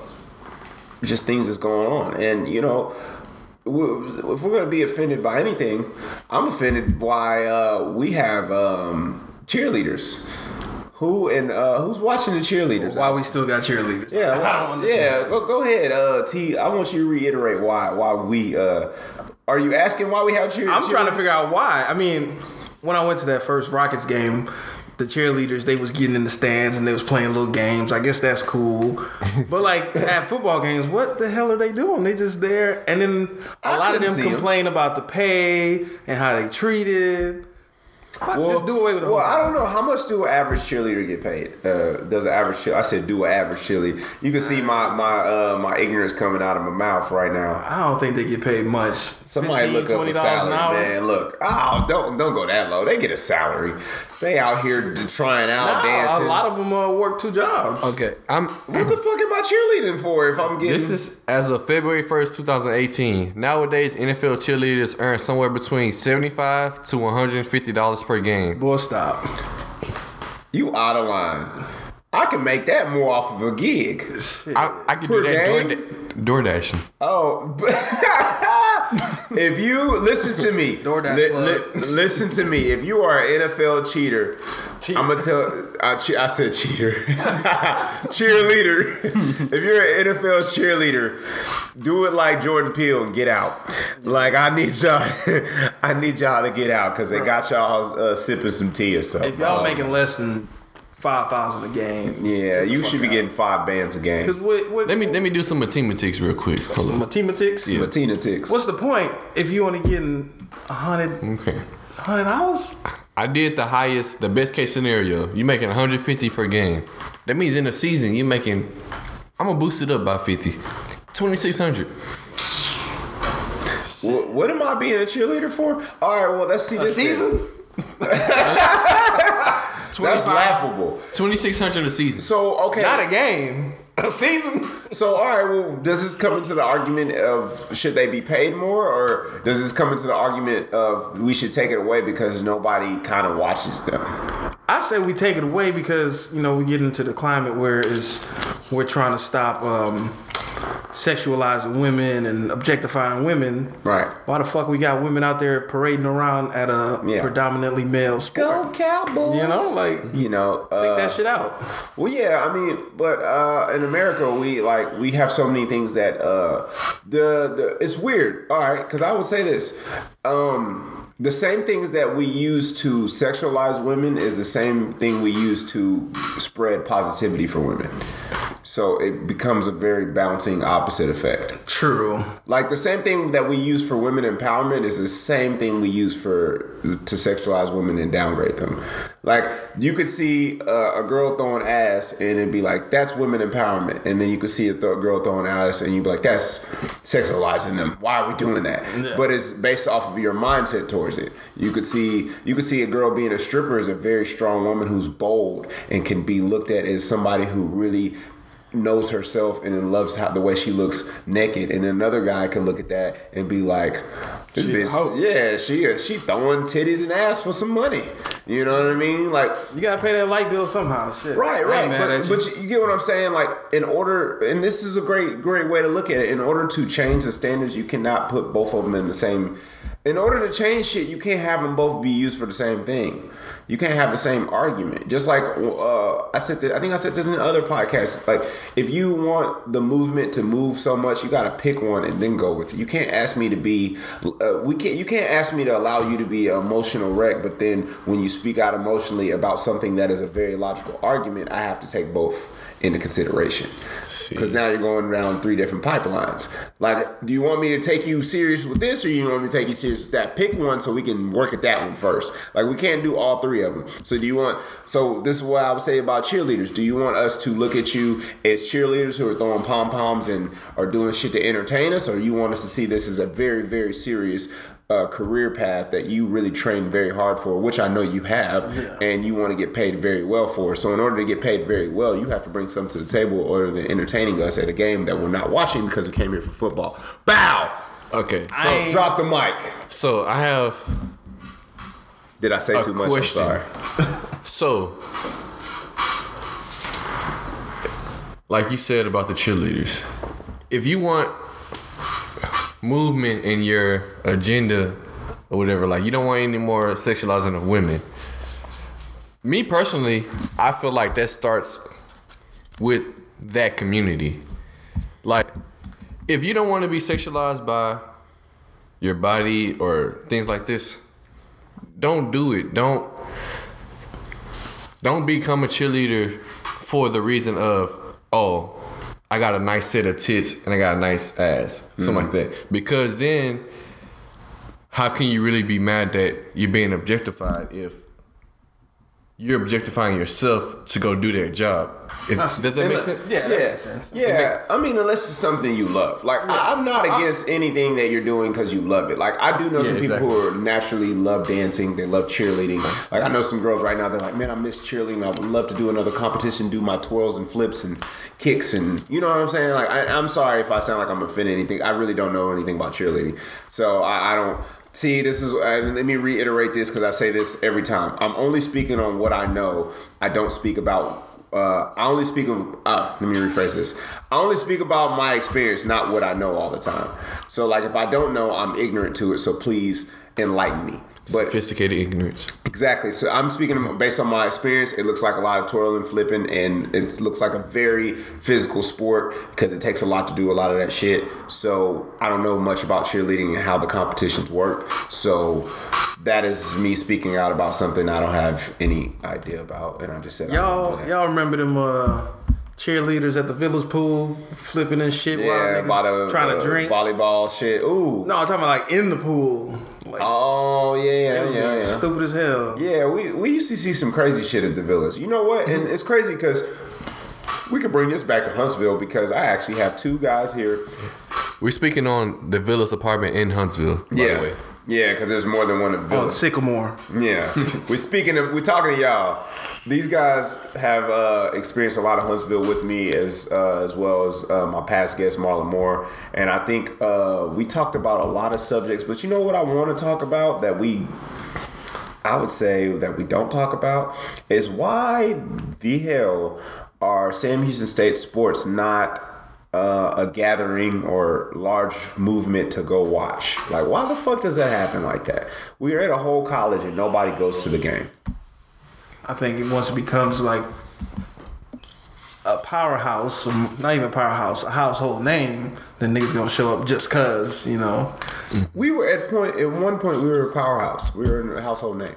[SPEAKER 1] just things that's going on, and you know if we're going to be offended by anything, I'm offended why uh, we have um, cheerleaders. Who and uh, who's watching the cheerleaders?
[SPEAKER 2] why we still got cheerleaders?
[SPEAKER 1] Yeah, <laughs>
[SPEAKER 2] I don't
[SPEAKER 1] why,
[SPEAKER 2] understand.
[SPEAKER 1] yeah. Go, go ahead, uh, T. I want you to reiterate why why we. Uh, are you asking why we have cheer?
[SPEAKER 2] I'm trying to figure out why. I mean, when I went to that first Rockets game, the cheerleaders they was getting in the stands and they was playing little games. I guess that's cool. <laughs> But like at football games, what the hell are they doing? They just there, and then a
[SPEAKER 1] I
[SPEAKER 2] lot of them complain about the pay and how they treated. Fuck, just do away with the
[SPEAKER 1] Well, I don't know how much do an average cheerleader get paid. Uh, does an average? Cheer- I said do an average cheerleader. You can see my my uh, my ignorance coming out of my mouth right now.
[SPEAKER 2] I don't think they get paid much.
[SPEAKER 1] Somebody look up a
[SPEAKER 2] $15,
[SPEAKER 1] salary, man. Look, oh, don't don't go that low. They get a salary. They out here trying out,
[SPEAKER 2] Nah,
[SPEAKER 1] dancing.
[SPEAKER 2] a lot of them uh, work two jobs.
[SPEAKER 3] Okay, I'm.
[SPEAKER 1] what the fuck am I cheerleading for? If I'm getting
[SPEAKER 3] This is as of February 1st, 2018. Nowadays, NFL cheerleaders earn somewhere between 75 to 150 dollars per game.
[SPEAKER 2] Boy, stop.
[SPEAKER 1] you out of line. I can make that more off of a gig.
[SPEAKER 3] I, I could
[SPEAKER 1] Per
[SPEAKER 3] do that
[SPEAKER 1] game?
[SPEAKER 3] door, door dashing.
[SPEAKER 1] Oh, <laughs> if you listen to me,
[SPEAKER 2] DoorDash
[SPEAKER 1] li- li- listen to me. If you are an NFL cheater, I'm gonna tell. I, che- I said cheater, <laughs> cheerleader. if you're an NFL cheerleader, do it like Jordan Peele and get out. Like I need y'all, <laughs> I need y'all to get out because they got y'all uh, sipping some tea or something.
[SPEAKER 2] If y'all
[SPEAKER 1] Um,
[SPEAKER 2] making less than five thousand a game,
[SPEAKER 1] yeah, you should be getting five bands a game.
[SPEAKER 2] because what what
[SPEAKER 3] Let me let me do some mathematics real quick. Hold on.
[SPEAKER 2] mathematics?
[SPEAKER 3] Yeah.
[SPEAKER 1] Latina ticks.
[SPEAKER 2] What's the point if you only getting a hundred
[SPEAKER 3] Okay.
[SPEAKER 2] hundred dollars?
[SPEAKER 3] I did the highest, the best case scenario. You making 150 per game. That means in a season you making. I'm gonna boost it up by 50. 2600.
[SPEAKER 1] What, what am I being a cheerleader for? All right, well let's see
[SPEAKER 2] A
[SPEAKER 1] this thing.
[SPEAKER 2] season? <laughs> <laughs>
[SPEAKER 1] That's laughable.
[SPEAKER 3] 2600 a season.
[SPEAKER 1] So okay,
[SPEAKER 2] Not a game. A season?
[SPEAKER 1] So all right, well, does this come into the argument of should they be paid more, or does this come into the argument of we should take it away because nobody kind of watches them?
[SPEAKER 2] I say we take it away because you know we get into the climate where it's we're trying to stop um, sexualizing women and objectifying women.
[SPEAKER 1] Right.
[SPEAKER 2] Why the fuck we got women out there parading around at a
[SPEAKER 1] Yeah.
[SPEAKER 2] predominantly male sport?
[SPEAKER 1] Cowboys!
[SPEAKER 2] You know, like
[SPEAKER 1] You know, uh,
[SPEAKER 2] take that shit out.
[SPEAKER 1] Well, yeah, I mean, but uh, in America, we like we have so many things that uh, the the it's weird. All right, because I would say this: um, the same things that we use to sexualize women is the same thing we use to spread positivity for women. So it becomes a very bouncing opposite effect.
[SPEAKER 2] True.
[SPEAKER 1] Like the same thing that we use for women empowerment is the same thing we use for to sexualize women and downgrade them. Like you could see uh, a girl throwing ass and it'd be like that's women empowerment, and then you could see a th- girl throwing ass and you'd be like that's sexualizing them. Why are we doing that?
[SPEAKER 2] Yeah.
[SPEAKER 1] But it's based off of your mindset towards it. You could see you could see a girl being a stripper is a very strong woman who's bold and can be looked at as somebody who really knows herself and then loves how the way she looks naked, and another guy can look at that and be like, "This
[SPEAKER 2] She
[SPEAKER 1] bitch, yeah, she she throwing titties and ass for some money." You know what I mean? Like,
[SPEAKER 2] You gotta pay that light bill somehow. Shit.
[SPEAKER 1] right, right.
[SPEAKER 2] mad
[SPEAKER 1] But,
[SPEAKER 2] you.
[SPEAKER 1] but you get what I'm saying? Like, in order, and this is a great great way to look at it. In order to change the standards, you cannot put both of them in the same. In order to change shit, you can't have them both be used for the same thing. You can't have the same argument. Just like uh, I said, this, I think I said this in other podcasts. Like, if you want the movement to move so much, you got to pick one and then go with it. You can't ask me to be. Uh, we can't. You can't ask me to allow you to be an emotional wreck, but then when you speak out emotionally about something that is a very logical argument, I have to take both into consideration. Because now you're going down three different pipelines. Like, do you want me to take you serious with this, or you want me to take you serious with that? Pick one so we can work at that one first. Like, we can't do all three of them. So, do you want? So, this is what I would say about cheerleaders. Do you want us to look at you as cheerleaders who are throwing pom poms and are doing shit to entertain us, or you want us to see this as a very, very serious? Uh, career path that you really trained very hard for, which I know you have, and you want to get paid very well for. So, in order to get paid very well, you have to bring something to the table other than entertaining us at a game that we're not watching because we came here for football. Bow!
[SPEAKER 3] Okay. So,
[SPEAKER 1] So, drop the mic.
[SPEAKER 3] so I have
[SPEAKER 1] Did I say
[SPEAKER 3] a
[SPEAKER 1] too much?
[SPEAKER 3] question.
[SPEAKER 1] I'm sorry. <laughs>
[SPEAKER 3] So, like you said about the cheerleaders, if you want movement in your agenda or whatever, like you don't want any more sexualizing of women. Me personally, I feel like that starts with that community. Like, if you don't want to be sexualized by your body or things like this, don't do it. Don't don't become a cheerleader for the reason of oh i got a nice set of tits and i got a nice ass. Something like mm. that. Because then how can you really be mad that you're being objectified if you're objectifying yourself to go do their job If- does that make sense
[SPEAKER 2] Yeah, that
[SPEAKER 1] Yeah,
[SPEAKER 2] makes sense.
[SPEAKER 1] yeah. I mean, unless it's something you love. Like, I, I'm not against anything that you're doing because you love it. Like, I do know
[SPEAKER 3] Yeah,
[SPEAKER 1] some people
[SPEAKER 3] exactly.
[SPEAKER 1] who are naturally love dancing. They love cheerleading. Like, I know some girls right now. They're like, man, I miss cheerleading. I would love to do another competition, do my twirls and flips and kicks and you know what I'm saying. Like, I, I'm sorry if I sound like I'm offending anything. I really don't know anything about cheerleading, so I, I don't. See, this is. Uh, let me reiterate this because I say this every time. I'm only speaking on what I know. I don't speak about Uh, I only speak of. Uh, let me rephrase this. I only speak about my experience, not what I know all the time. So, like, if I don't know, I'm ignorant to it. So please enlighten me. But
[SPEAKER 3] Sophisticated ignorance.
[SPEAKER 1] Exactly. So I'm speaking based on my experience. It looks like a lot of twirling, flipping, and it looks like a very physical sport because it takes a lot to do a lot of that shit. So I don't know much about cheerleading and how the competitions work. So that is me speaking out about something I don't have any idea about, and I just said I don't know
[SPEAKER 2] Y'all,
[SPEAKER 1] that.
[SPEAKER 2] y'all remember them uh, cheerleaders at the village pool flipping and shit
[SPEAKER 1] yeah,
[SPEAKER 2] while niggas
[SPEAKER 1] the
[SPEAKER 2] trying
[SPEAKER 1] uh,
[SPEAKER 2] to drink?
[SPEAKER 1] volleyball shit. Ooh.
[SPEAKER 2] No, I'm talking about like in the pool. Like,
[SPEAKER 1] Oh yeah,
[SPEAKER 2] that
[SPEAKER 1] yeah, yeah.
[SPEAKER 2] stupid as hell.
[SPEAKER 1] Yeah, we, we used to see some crazy shit at the village. You know what? And it's crazy because we could bring this back to Huntsville because I actually have two guys here.
[SPEAKER 3] We're speaking on the Villas apartment in Huntsville, by
[SPEAKER 1] yeah.
[SPEAKER 3] the way.
[SPEAKER 1] Yeah, because there's more than one at
[SPEAKER 2] On
[SPEAKER 1] Village.
[SPEAKER 2] Sycamore.
[SPEAKER 1] Yeah, <laughs> we're speaking of, we're talking to y'all. These guys have uh, experienced a lot of Huntsville with me as uh, as well as uh, my past guest Marlon Moore, and I think uh, we talked about a lot of subjects. But you know what I want to talk about that we, I would say that we don't talk about is why the hell are Sam Houston State sports not uh, a gathering or large movement to go watch. Like, why the fuck does that happen like that? We're at a whole college and nobody goes to the game.
[SPEAKER 2] I think once it becomes like a powerhouse, not even powerhouse, a household name, then niggas gonna show up just cause, you know.
[SPEAKER 1] We were at point at one point we were a powerhouse. We were a household name.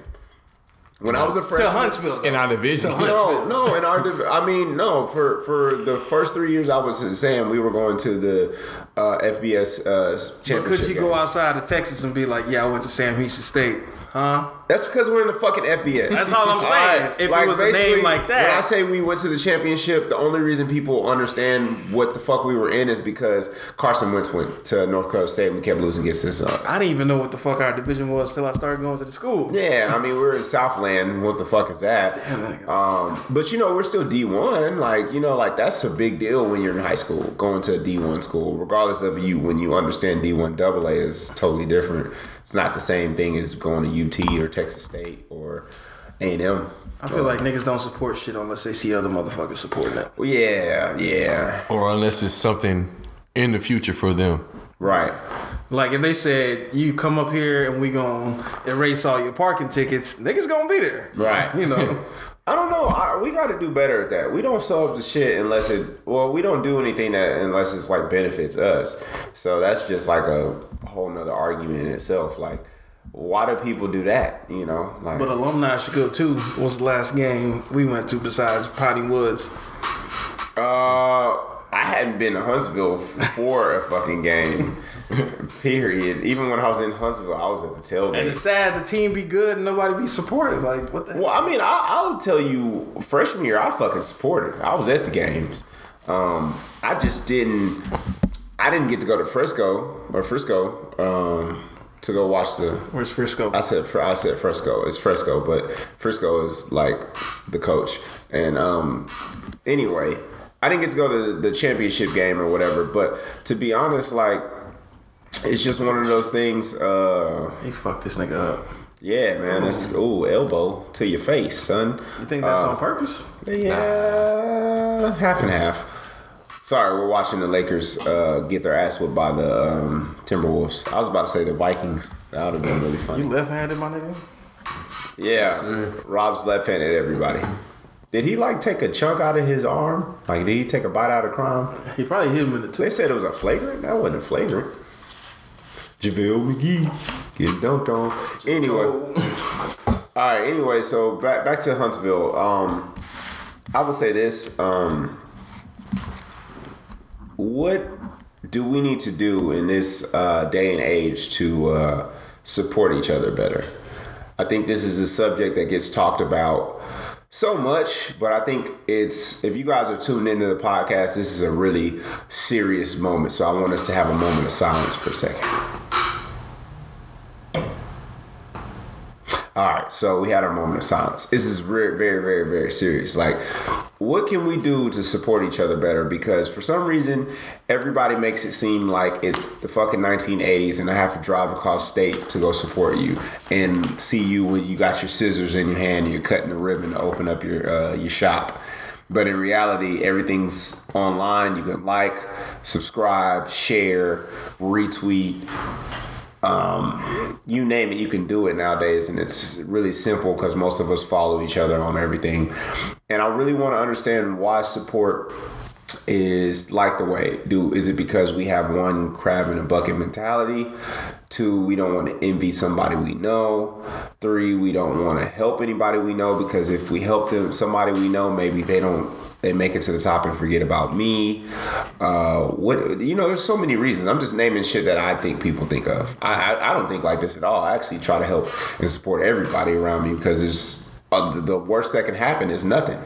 [SPEAKER 1] When I was a freshman,
[SPEAKER 2] Still Huntsville.
[SPEAKER 3] In our division.
[SPEAKER 1] No, no, in our div- I mean, no. For for the first three years I was at Sam, we were going to the uh, FBS uh, championship.
[SPEAKER 2] Could you
[SPEAKER 1] game.
[SPEAKER 2] go outside of Texas and be like, yeah, I went to Sam Houston State, huh?
[SPEAKER 1] That's because we're in the fucking FBS.
[SPEAKER 2] That's all I'm saying. If it was a name like that.
[SPEAKER 1] When I say we went to the championship, the only reason people understand what the fuck we were in is because Carson Wentz went to North Dakota State and we kept losing against his son.
[SPEAKER 2] I didn't even know what the fuck our division was till I started going to the school.
[SPEAKER 1] Yeah, I mean, we're in Southland. What the fuck is that? <laughs> Um, but you know, we're still D1. Like, you know, like that's a big deal when you're in high school, going to a D1 school, regardless of you, when you understand D1 AA is totally different. It's not the same thing as going to UT or Texas State or A&M.
[SPEAKER 2] I feel like niggas don't support shit unless they see other motherfuckers supporting it.
[SPEAKER 1] Well, oh, yeah, yeah,
[SPEAKER 3] Or unless it's something in the future for them.
[SPEAKER 1] right.
[SPEAKER 2] Like if they said you come up here and we gonna erase all your parking tickets, niggas gonna be there.
[SPEAKER 1] Right.
[SPEAKER 2] You know. <laughs>
[SPEAKER 1] I don't know. I, we got to do better at that. We don't sell up the shit unless it. Well, we don't do anything that unless it's like benefits us. So that's just like a whole nother argument in itself. Like, why do people do that? You know, like.
[SPEAKER 2] But alumni should go too. What's the last game we went to besides Potty Woods?
[SPEAKER 1] uh, I hadn't been to Huntsville for a fucking game. <laughs> Period. Even when I was in Huntsville, I was at the tailgate.
[SPEAKER 2] And it's sad the team be good and nobody be supporting. Like what the?
[SPEAKER 1] Well, I mean, I, I'll tell you, freshman year, I fucking supported. I was at the games. Um, I just didn't. I didn't get to go to Frisco or Frisco um, to go watch the.
[SPEAKER 2] Where's Frisco?
[SPEAKER 1] I said I said Frisco. It's Frisco, but Frisco is like the coach. And um, anyway, I didn't get to go to the, championship game or whatever. But to be honest, like it's just one of those things. Uh,
[SPEAKER 2] he fucked this nigga up.
[SPEAKER 1] yeah, man. That's ooh elbow to your face, son.
[SPEAKER 2] You think that's on purpose?
[SPEAKER 1] Yeah, half and half. Sorry, we're watching the Lakers uh, get their ass whipped by the um, Timberwolves. I was about to say the Vikings. That would have been really funny.
[SPEAKER 2] You left-handed, my nigga.
[SPEAKER 1] Yeah, Rob's left-handed. Everybody. Did he like take a chunk out of his arm? Like, did he take a bite out of crime?
[SPEAKER 2] He probably hit him in the
[SPEAKER 1] They said it was a flagrant. That wasn't a flagrant. JaVale McGee get dunked on. Anyway, all right. Anyway, so back back to Huntsville. Um, I would say this. Um, what do we need to do in this uh, day and age to uh, support each other better? I think this is a subject that gets talked about so much, but I think it's if you guys are tuned into the podcast, this is a really serious moment. So I want us to have a moment of silence for a second. All right, so we had our moment of silence. This is very, very, very, very serious. Like, what can we do to support each other better? Because for some reason, everybody makes it seem like it's the fucking 1980s and I have to drive across state to go support you and see you when you got your scissors in your hand and you're cutting the ribbon to open up your uh, your shop. But in reality, everything's online. You can like, subscribe, share, retweet, um, you name it, you can do it nowadays, and it's really simple because most of us follow each other on everything. And I really want to understand why support is like the way do is it because we have one crab in a bucket mentality two we don't want to envy somebody we know three we don't want to help anybody we know because if we help them somebody we know maybe they don't they make it to the top and forget about me. Uh, what you know, there's so many reasons. I'm just naming shit that I think people think of. I, I, I don't think like this at all. I actually try to help and support everybody around me because it's uh, the worst that can happen is nothing.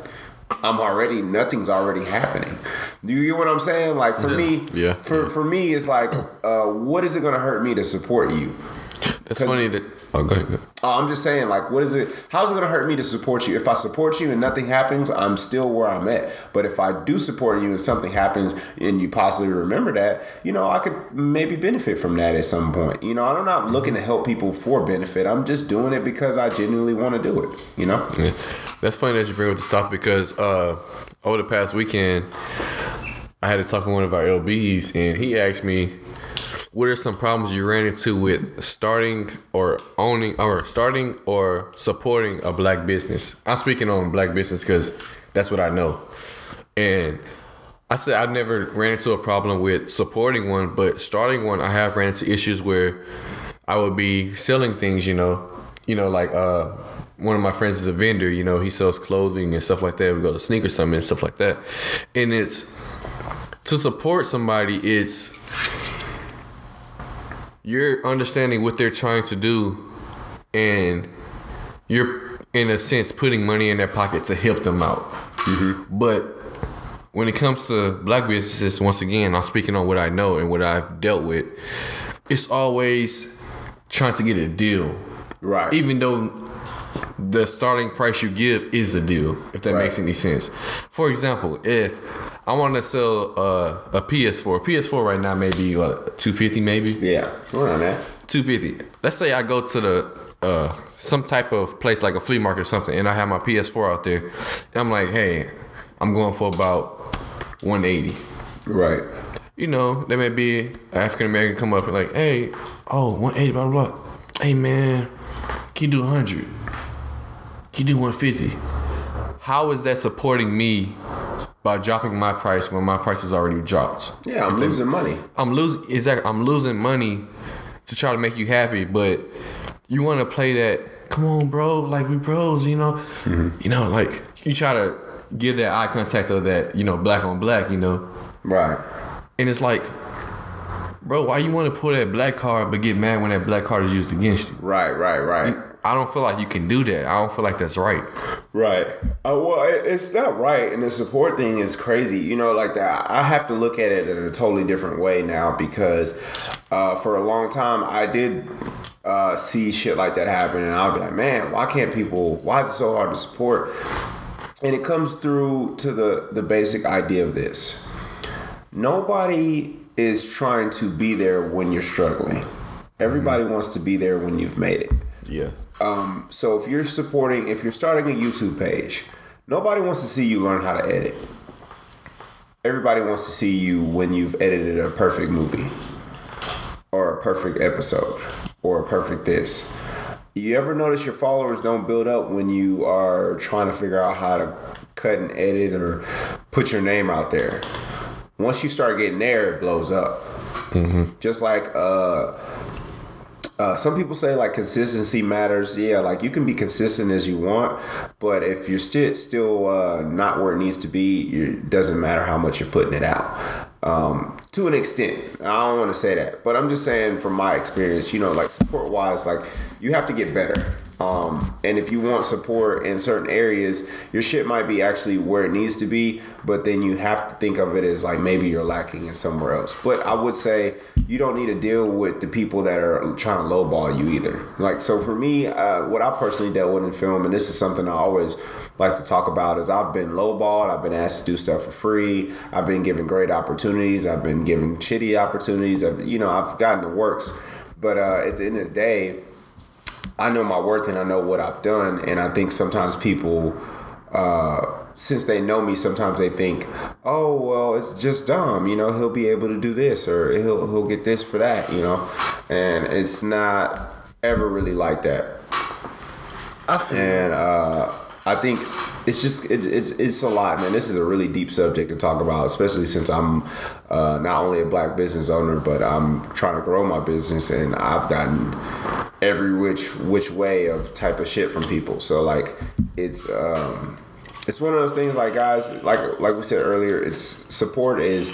[SPEAKER 1] I'm already nothing's already happening. Do you get what I'm saying? Like for
[SPEAKER 3] Yeah.
[SPEAKER 1] me,
[SPEAKER 3] Yeah.
[SPEAKER 1] For for me, it's like, uh, what is it gonna hurt me to support you?
[SPEAKER 3] That's
[SPEAKER 1] 'Cause-
[SPEAKER 3] funny that. Oh, go ahead. go ahead.
[SPEAKER 1] Oh, I'm just saying, like, what is it? How's it gonna hurt me to support you? If I support you and nothing happens, I'm still where I'm at. But if I do support you and something happens and you possibly remember that, you know, I could maybe benefit from that at some point. You know, I'm not looking to help people for benefit. I'm just doing it because I genuinely want to do it. You know?
[SPEAKER 3] Yeah. That's funny that you bring up this topic because uh, over the past weekend, I had to talk with one of our LBs, and he asked me, "What are some problems you ran into with starting or owning or starting or supporting a black business?" I'm speaking on black business because that's what I know, and. I said I've never ran into a problem with supporting one, but starting one, I have ran into issues where I would be selling things, you know, you know, like uh, one of my friends is a vendor, you know, he sells clothing and stuff like that. We go to sneaker summit and stuff like that, and it's to support somebody. It's you're understanding what they're trying to do, and you're in a sense putting money in their pocket to help them out. Mm-hmm. But when it comes to black businesses, once again, I'm speaking on what I know and what I've dealt with. It's always trying to get a deal,
[SPEAKER 1] Right.
[SPEAKER 3] even though the starting price you give is a deal. If that
[SPEAKER 1] Right.
[SPEAKER 3] makes any sense. For example, if I want to sell uh, a PS4, PS4 right now maybe what 250 maybe
[SPEAKER 1] yeah. Around that.
[SPEAKER 3] 250. Let's say I go to the uh, some type of place like a flea market or something, and I have my PS4 out there. I'm like, hey, I'm going for about 180.
[SPEAKER 1] Right.
[SPEAKER 3] You know, there may be African American come up and like, hey, oh, 180, blah blah blah. Hey man, can you do 100? You do 150? How is that supporting me by dropping my price when my price is already dropped?
[SPEAKER 1] Yeah, I'm losing money.
[SPEAKER 3] I'm losing exactly. I'm losing money to try to make you happy, but you want to play that. Come on, bro. Like we bros, you know. Mm-hmm. You know, like you try to give that eye contact of that, you know, black on black, you know,
[SPEAKER 1] Right.
[SPEAKER 3] and it's like, bro, why you want to pull that black card but get mad when that black card is used against you?
[SPEAKER 1] Right. Right. Right.
[SPEAKER 3] I don't feel like you can do that. I don't feel like that's right.
[SPEAKER 1] Right. Uh, well, it- it's not right, and the support thing is crazy. You know, like that. I have to look at it in a totally different way now because uh, for a long time I did uh, see shit like that happen, and I'll be like, man, why can't people? Why is it so hard to support? And it comes through to the the basic idea of this. Nobody is trying to be there when you're struggling. Everybody wants to be there when you've made it.
[SPEAKER 3] Yeah.
[SPEAKER 1] Um, so if you're supporting, if you're starting a YouTube page, nobody wants to see you learn how to edit. Everybody wants to see you when you've edited a perfect movie, or a perfect episode, or a perfect this. You ever notice your followers don't build up when you are trying to figure out how to cut and edit or put your name out there? Once you start getting there, it blows up. Just like uh, uh, some people say like consistency matters. Yeah, like you can be consistent as you want, but if you're still still uh, not where it needs to be, it doesn't matter how much you're putting it out. Um, to an extent, I don't want to say that, but I'm just saying from my experience, you know, like support wise, like you have to get better. Um, and if you want support in certain areas, your shit might be actually where it needs to be, but then you have to think of it as like maybe you're lacking in somewhere else. But I would say you don't need to deal with the people that are trying to lowball you either. Like, so for me, uh, what I personally dealt with in film, and this is something I always like to talk about, is I've been lowballed, I've been asked to do stuff for free, I've been given great opportunities, I've been given shitty opportunities, I've, you know, I've gotten the works. But uh, at the end of the day, I know my worth and I know what I've done, and I think sometimes people uh, since they know me, sometimes they think, "Oh, well, it's just Dom. You know, he'll be able to do this, or he'll he'll get this for that." You know, and it's not ever really like that.
[SPEAKER 2] I feel
[SPEAKER 1] And uh, I think it's just it, it's it's a lot, man. This is a really deep subject to talk about, especially since I'm uh, not only a black business owner, but I'm trying to grow my business, and I've gotten every which which way of type of shit from people. So like, it's um, it's one of those things. Like guys, like like we said earlier, it's support is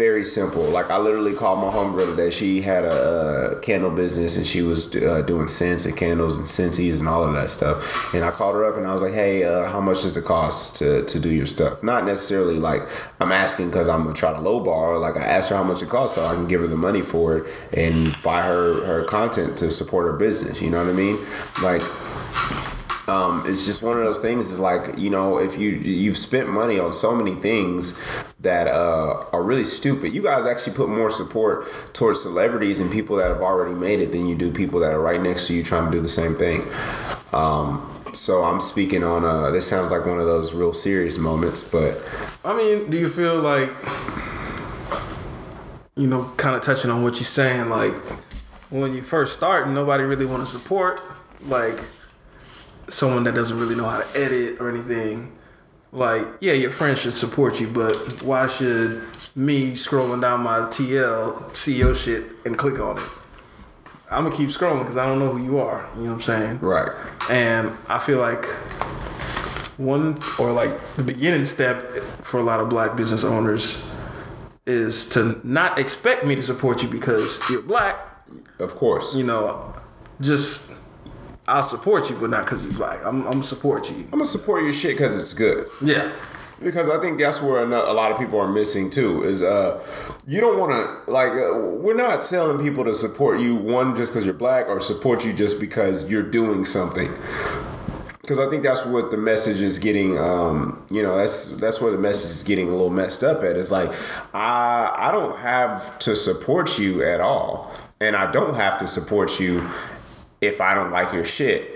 [SPEAKER 1] very simple. Like I literally called my homegirl today. She had a, candle business and she was uh, doing scents and candles and scentsies and all of that stuff. And I called her up and I was like, "Hey, uh, how much does it cost to, to do your stuff?" Not necessarily like I'm asking because I'm gonna try to lowball. Like I asked her how much it costs so I can give her the money for it and buy her her content to support her business. You know what I mean? Like um, it's just one of those things. Is like you know, if you you've spent money on so many things that uh, are really stupid. You guys actually put more support towards celebrities and people that have already made it than you do people that are right next to you trying to do the same thing. Um, so I'm speaking on. Uh, this sounds like one of those real serious moments, but
[SPEAKER 2] I mean, do you feel like, you know, kind of touching on what you're saying, like when you first start, nobody really want to support, like someone that doesn't really know how to edit or anything. Like, yeah, your friends should support you, but why should me scrolling down my TL see your shit and click on it? I'm gonna keep scrolling because I don't know who you are. You know what I'm saying?
[SPEAKER 1] right.
[SPEAKER 2] And I feel like one or like the beginning step for a lot of black business owners is to not expect me to support you because you're black.
[SPEAKER 1] Of course.
[SPEAKER 2] You know, just I'll support you, but not because you're black. I'm, I'm gonna support you.
[SPEAKER 1] I'm gonna support your shit because it's good.
[SPEAKER 2] Yeah.
[SPEAKER 1] because I think that's where a a lot of people are missing too. Is uh, you don't want to like uh, we're not telling people to support you one just because you're black or support you just because you're doing something. Because I think that's what the message is getting. Um, you know, that's that's where the message is getting a little messed up at. It's like I I don't have to support you at all, and I don't have to support you if I don't like your shit.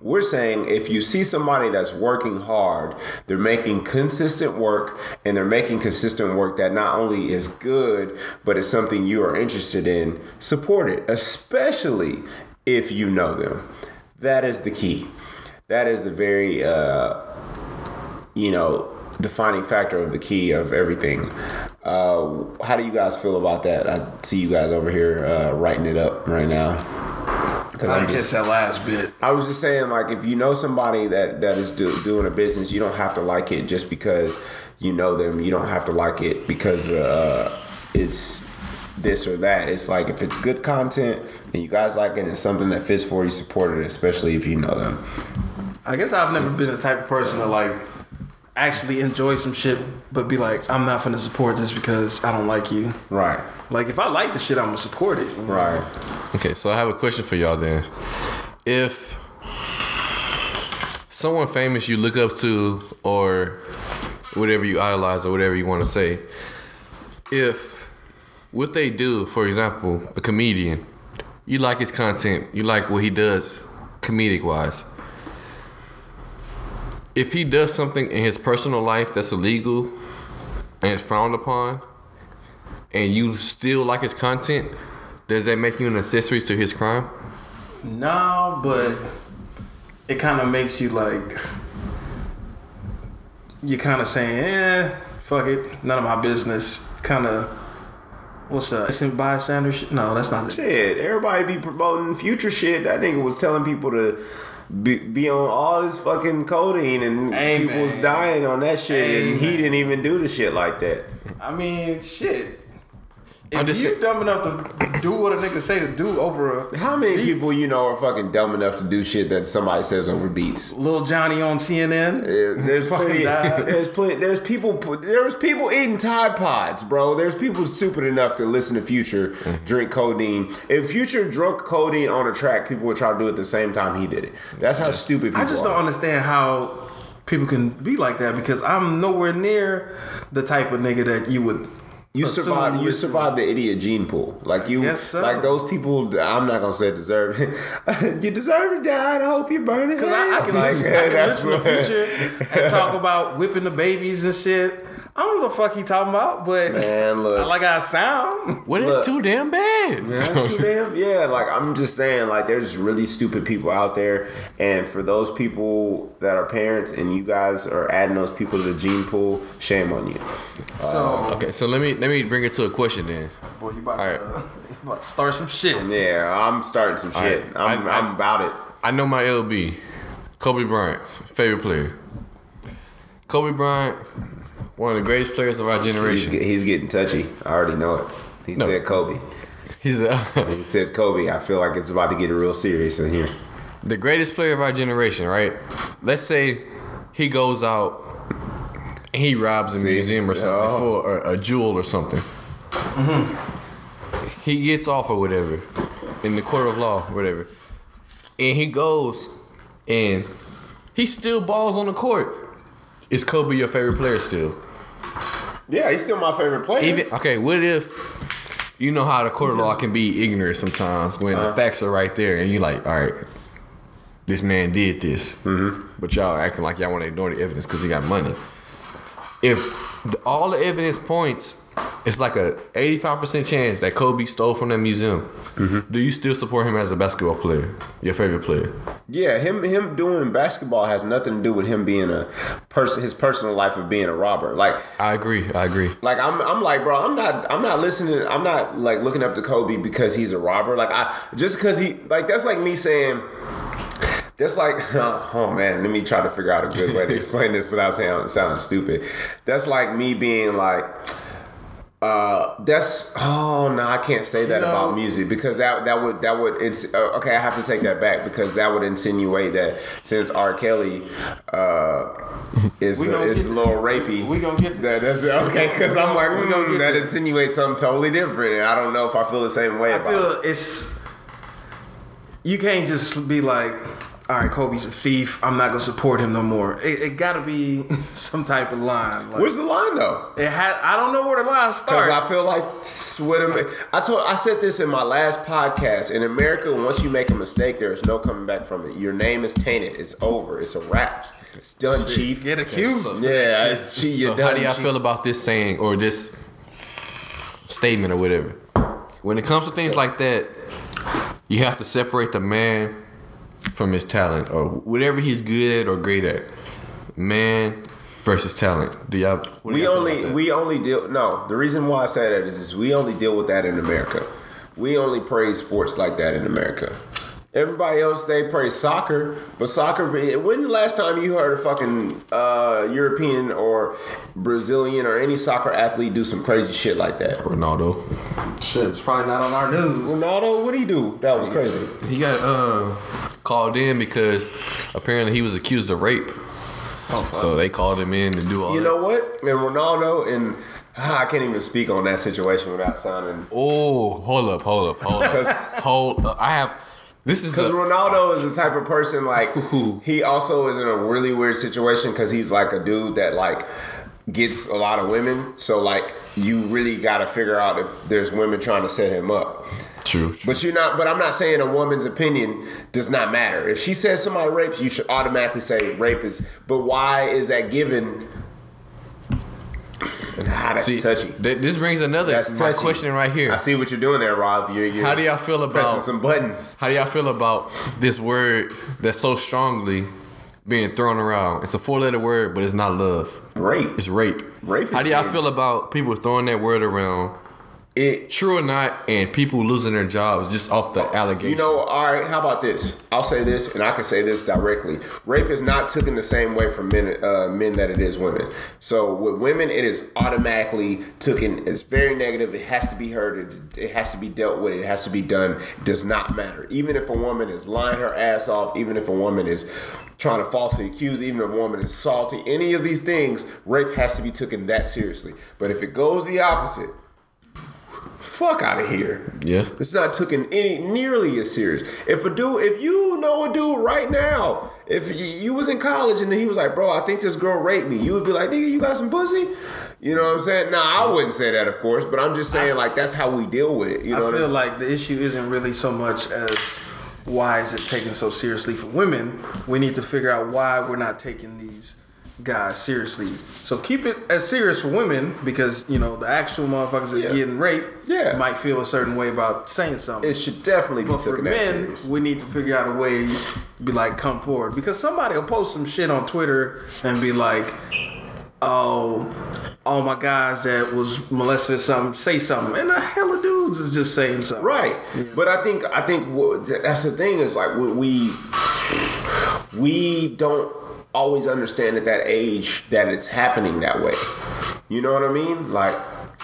[SPEAKER 1] We're saying if you see somebody that's working hard, they're making consistent work and they're making consistent work that not only is good, but it's something you are interested in, support it, especially if you know them. That is the key. That is the very, uh, you know, defining factor of the key of everything. Uh, how do you guys feel about that? I see you guys over here uh, writing it up right now. Because
[SPEAKER 2] I guess that last bit.
[SPEAKER 1] I was just saying, like, if you know somebody that that is do, doing a business, you don't have to like it just because you know them. You don't have to like it because uh, it's this or that. It's like if it's good content and you guys like it and it's something that fits for you, support it, especially if you know them.
[SPEAKER 2] I guess I've never been the type of person to like actually enjoy some shit, but be like, I'm not gonna support this because I don't like you.
[SPEAKER 1] Right.
[SPEAKER 2] Like if I like the shit, I'm gonna support it.
[SPEAKER 1] Right.
[SPEAKER 3] Okay, so I have a question for y'all then. If someone famous you look up to or whatever you idolize or whatever you want to say, if what they do, for example, a comedian, you like his content, you like what he does comedic wise. If he does something in his personal life that's illegal and it's frowned upon, and you still like his content, does that make you an accessory to his crime?
[SPEAKER 2] No, but it kind of makes you like you're kind of saying, eh, fuck it, none of my business. It's kind of what's that? Innocent bystander shit? No, that's not it.
[SPEAKER 1] Shit, everybody be promoting future shit. That nigga was telling people to be, be on all this fucking codeine and
[SPEAKER 2] Hey,
[SPEAKER 1] people was
[SPEAKER 2] man.
[SPEAKER 1] dying on that shit
[SPEAKER 2] Hey,
[SPEAKER 1] and he
[SPEAKER 2] man.
[SPEAKER 1] didn't even do the shit like that.
[SPEAKER 2] I mean, shit. If
[SPEAKER 3] I'm just
[SPEAKER 2] you
[SPEAKER 3] say-
[SPEAKER 2] dumb enough to do what a nigga say to do over a
[SPEAKER 1] How many
[SPEAKER 2] beats,
[SPEAKER 1] people you know are fucking dumb enough to do shit that somebody says over beats?
[SPEAKER 2] Little Johnny on CNN?
[SPEAKER 1] Yeah, There's
[SPEAKER 2] Fucking
[SPEAKER 1] plenty. <laughs> There's plenty. There's people. There's people eating Tide Pods, bro. There's people stupid enough to listen to Future drink codeine. If Future drunk codeine on a track, people would try to do it the same time he did it. That's how stupid people
[SPEAKER 2] I just
[SPEAKER 1] are.
[SPEAKER 2] don't understand how people can be like that because I'm nowhere near the type of nigga that you would
[SPEAKER 1] You survived. You survived the idiot gene pool. Like you,
[SPEAKER 2] so.
[SPEAKER 1] like those people. I'm not gonna say deserve. it. <laughs> you deserve to die. and I hope you burn it.
[SPEAKER 2] Because I, I can
[SPEAKER 1] Like,
[SPEAKER 2] listen, I <laughs> can
[SPEAKER 1] that's
[SPEAKER 2] listen to Future and talk about whipping the babies and shit. I don't know what the fuck he talking about, but
[SPEAKER 1] Man, look.
[SPEAKER 2] I like how I sound.
[SPEAKER 3] What is
[SPEAKER 1] Look.
[SPEAKER 3] too damn bad? <laughs>
[SPEAKER 1] That's too damn. Yeah, like I'm just saying, like there's really stupid people out there, and for those people that are parents and you guys are adding those people to the gene pool, shame on you.
[SPEAKER 2] So, um,
[SPEAKER 3] Okay, so let me let me bring it to a question then.
[SPEAKER 2] boy, you about,
[SPEAKER 3] Alright.
[SPEAKER 2] to, <laughs> you about to start some shit.
[SPEAKER 1] Yeah, I'm starting some shit.
[SPEAKER 3] Alright,
[SPEAKER 1] I'm,
[SPEAKER 3] I-
[SPEAKER 1] I'm about it.
[SPEAKER 3] I know my LB, Kobe Bryant, favorite player. Kobe Bryant, one of the greatest players of our generation.
[SPEAKER 1] get- he's getting touchy. I already know it. He
[SPEAKER 3] No.
[SPEAKER 1] said Kobe.
[SPEAKER 3] He's uh, <laughs>
[SPEAKER 1] He said Kobe. I feel like it's about to get real serious in here.
[SPEAKER 3] the greatest player of our generation, right? Let's say he goes out and he robs a
[SPEAKER 1] See?
[SPEAKER 3] museum or something
[SPEAKER 1] Oh.
[SPEAKER 3] for a, a jewel or something. He gets off or whatever in the court of law, whatever, and he goes and he still balls on the court. Is Kobe your favorite player still?
[SPEAKER 1] Yeah, he's still my favorite player.
[SPEAKER 3] Even okay, what if you know how the court of law can be ignorant sometimes when
[SPEAKER 1] Uh-huh.
[SPEAKER 3] the facts are right there and you're like, all right, this man did this,
[SPEAKER 1] Mm-hmm.
[SPEAKER 3] but y'all acting like y'all want to ignore the evidence because he got money. If the, all the evidence points, it's like a eighty-five percent chance that Kobe stole from that museum.
[SPEAKER 1] Mm-hmm.
[SPEAKER 3] Do you still support him as a basketball player, your favorite player?
[SPEAKER 1] Yeah, him him doing basketball has nothing to do with him being a person. His personal life of being a robber. Like
[SPEAKER 3] I agree. I agree.
[SPEAKER 1] Like I'm, I'm like, bro, I'm not, I'm not listening. I'm not like looking up to Kobe because he's a robber. Like I, just because he, like that's like me saying, that's like, <laughs> oh, man, let me try to figure out a good way to <laughs> explain this without saying sounding stupid. That's like me being like. Uh, that's oh no, I can't say that
[SPEAKER 2] You know-
[SPEAKER 1] about music because that that would that would it's uh, okay. I have to take that back because that would insinuate that since R. Kelly uh, is a,
[SPEAKER 2] gonna
[SPEAKER 1] is a little rapey,
[SPEAKER 2] we gonna get
[SPEAKER 1] that. That's okay <laughs> because I'm like
[SPEAKER 2] We gonna
[SPEAKER 1] mm, that
[SPEAKER 2] there.
[SPEAKER 1] insinuates something totally different, and I don't know if I feel the same way
[SPEAKER 2] I
[SPEAKER 1] about it.
[SPEAKER 2] feel it's you can't just be like, all right, Kobe's a thief. I'm not gonna support him no more. It, it got to be <laughs> some type of line. Like,
[SPEAKER 1] Where's the line though?
[SPEAKER 2] it had. I don't know where the line starts. Because.
[SPEAKER 1] I feel like with him, I told I said this in my last podcast. In America, once you make a mistake, there is no coming back from it. Your name is tainted. It's over. It's a wrap. It's done, chief.
[SPEAKER 2] Get accused.
[SPEAKER 3] so-
[SPEAKER 1] yeah, it's cheat.
[SPEAKER 3] So
[SPEAKER 1] You're
[SPEAKER 3] how do y'all feel about this saying or this statement or whatever? When it comes to things like that, you have to separate the man from his talent or whatever he's good at or great at. Man versus talent. Do y'all? do
[SPEAKER 1] we
[SPEAKER 3] y'all
[SPEAKER 1] only we only deal no the reason why i say that is, is we only deal with that in america we only praise sports like that in america everybody else they play soccer but soccer when the last time you heard a fucking uh, european or brazilian or any soccer athlete do some crazy shit like that
[SPEAKER 3] Ronaldo.
[SPEAKER 2] Shit, it's probably not on our news.
[SPEAKER 1] ronaldo what do he do that was crazy
[SPEAKER 3] He got uh, called in because apparently he was accused of rape. Oh, so they called him in to do all
[SPEAKER 1] you
[SPEAKER 3] that.
[SPEAKER 1] know what and ronaldo and ah, i can't even speak on that situation without sounding
[SPEAKER 3] Oh, hold up, hold up, hold up. <laughs>
[SPEAKER 1] 'Cause-
[SPEAKER 3] hold up. I have. This is
[SPEAKER 1] Because Ronaldo is the type of person like he also is in a really weird situation because he's like a dude that like gets a lot of women. So like you really got to figure out if there's women trying to set him up.
[SPEAKER 3] true. true.
[SPEAKER 1] But you're not. But I'm not saying a woman's opinion does not matter. If she says somebody rapes, you should automatically say rape is. But why is that given? Ah, that's
[SPEAKER 3] See,
[SPEAKER 1] touchy.
[SPEAKER 3] th- this brings another
[SPEAKER 1] That's
[SPEAKER 3] my
[SPEAKER 1] touchy.
[SPEAKER 3] question right here.
[SPEAKER 1] I see what you're doing there, Rob. You're, you're
[SPEAKER 3] How do y'all feel
[SPEAKER 1] pressing
[SPEAKER 3] about
[SPEAKER 1] some buttons?
[SPEAKER 3] how do y'all feel about this word that's so strongly being thrown around? It's a four-letter word, but it's not love.
[SPEAKER 1] Rape.
[SPEAKER 3] It's rape.
[SPEAKER 1] Rape is
[SPEAKER 3] How do y'all
[SPEAKER 1] big.
[SPEAKER 3] feel about people throwing that word around?
[SPEAKER 1] It
[SPEAKER 3] True or not, and people losing their jobs just off the allegation.
[SPEAKER 1] You know, all right. How about this? I'll say this, and I can say this directly. Rape is not taken the same way from men, uh, men that it is women. So with women, it is automatically taken. It's very negative. It has to be heard. It, it has to be dealt with. It has to be done. It does not matter. Even if a woman is lying her ass off, even if a woman is trying to falsely accuse, even if a woman is salty, any of these things, rape has to be taken that seriously. But if it goes the opposite, fuck out of here.
[SPEAKER 3] Yeah.
[SPEAKER 1] It's not taken any nearly as serious. If a dude, if you know a dude right now, if you, you was in college and he was like, bro, I think this girl raped me, you would be like, nigga, you got some pussy? You know what I'm saying? No, I wouldn't say that, of course, but I'm just saying like that's how we deal with it. You know
[SPEAKER 2] I
[SPEAKER 1] what I
[SPEAKER 2] feel
[SPEAKER 1] mean?
[SPEAKER 2] like the issue isn't really so much as why is it taken so seriously for women. We need to figure out why we're not taking these guys seriously. So keep it as serious for women because you know the actual motherfuckers that's
[SPEAKER 1] Yeah.
[SPEAKER 2] getting raped
[SPEAKER 1] Yeah.
[SPEAKER 2] might feel a certain way about saying something.
[SPEAKER 1] it should definitely be
[SPEAKER 2] But for
[SPEAKER 1] taken that
[SPEAKER 2] men,
[SPEAKER 1] serious.
[SPEAKER 2] we need to figure out a way to be like, come forward. Because somebody will post some shit on Twitter and be like, oh, all my guys that was molested or something, say something. And a hell of dudes is just saying something.
[SPEAKER 1] Right, but I think I think that's the thing is like we we don't always understand at that age that it's happening that way. You know what I mean? Like.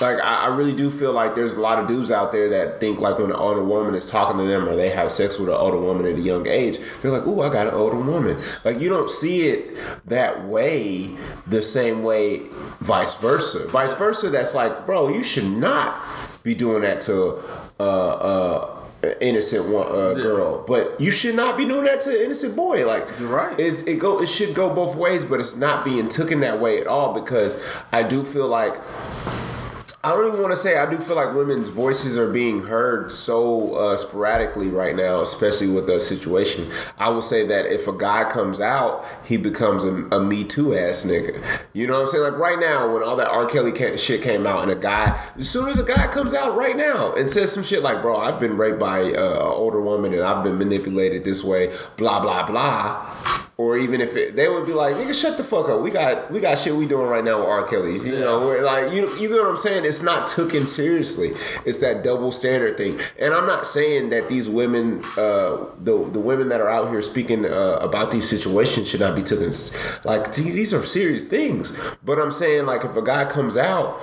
[SPEAKER 1] Like I, I really do feel like there's a lot of dudes out there that think like when an older woman is talking to them or they have sex with an older woman at a young age, they're like, "Ooh, I got an older woman." Like you don't see it that way, the same way, vice versa. Vice versa, that's like, bro, you should not be doing that to uh, uh, an innocent one, uh, girl, but you should not be doing that to an innocent boy. Like
[SPEAKER 2] You're right.
[SPEAKER 1] It's, it go it should go both ways, but it's not being taken that way at all because I do feel like. I don't even want to say I do feel like women's voices are being heard so uh, sporadically right now, especially with the situation. I will say that if a guy comes out, he becomes a, a Me Too ass nigga. You know what I'm saying? Like right now, when all that R. Kelly shit came out, and a guy, as soon as a guy comes out right now and says some shit like, "Bro, I've been raped by uh, an older woman and I've been manipulated this way," blah blah blah. Or even if it, they would be like, "Nigga, shut the fuck up. We got we got shit we doing right now with R. Kelly." You know, we're like you you know what I'm saying? It's not taken seriously. It's that double standard thing. And I'm not saying that these women, uh, the the women that are out here speaking uh, about these situations should not be taken like these are serious things. But I'm saying like if a guy comes out.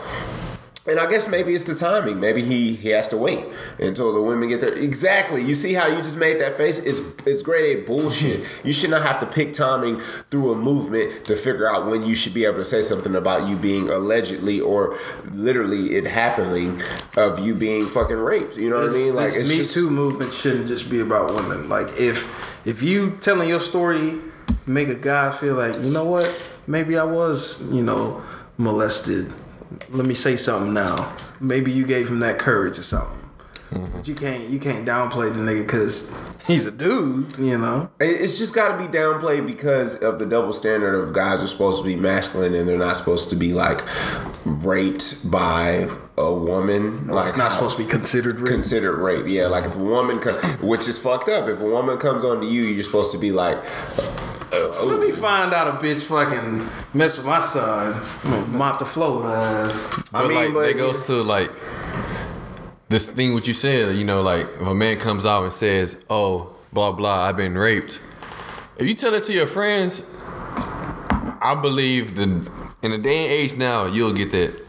[SPEAKER 1] And I guess maybe it's the timing. Maybe he, he has to wait until the women get there. Exactly. You see how you just made that face? It's it's grade A bullshit. You should not have to pick timing through a movement to figure out when you should be able to say something about you being allegedly or literally it happening of you being fucking raped. You know what I mean? Like
[SPEAKER 2] this
[SPEAKER 1] it's
[SPEAKER 2] Me
[SPEAKER 1] just,
[SPEAKER 2] Too movement shouldn't just be about women. Like if if you telling your story make a guy feel like you know what, maybe I was you know molested. Let me say something now. Maybe you gave him that courage or something.
[SPEAKER 1] Mm-hmm.
[SPEAKER 2] But you can't you can't downplay the nigga because <laughs> he's a dude. You know.
[SPEAKER 1] It's just got to be downplayed because of the double standard of guys are supposed to be masculine and they're not supposed to be like raped by a woman.
[SPEAKER 2] Like
[SPEAKER 1] like
[SPEAKER 2] it's not supposed to be considered rape.
[SPEAKER 1] considered rape. Yeah, like if a woman, co- which is fucked up. If a woman comes onto you, you're supposed to be like, uh,
[SPEAKER 2] Let me find out a bitch fucking mess with my son. I'm mop the floor with her ass.
[SPEAKER 3] But
[SPEAKER 1] I mean,
[SPEAKER 3] like
[SPEAKER 1] but
[SPEAKER 3] that goes to like this thing what you said, you know, like if a man comes out and says, Oh, blah blah, I've been raped. If you tell it to your friends, I believe that in the day and age now, you'll get that.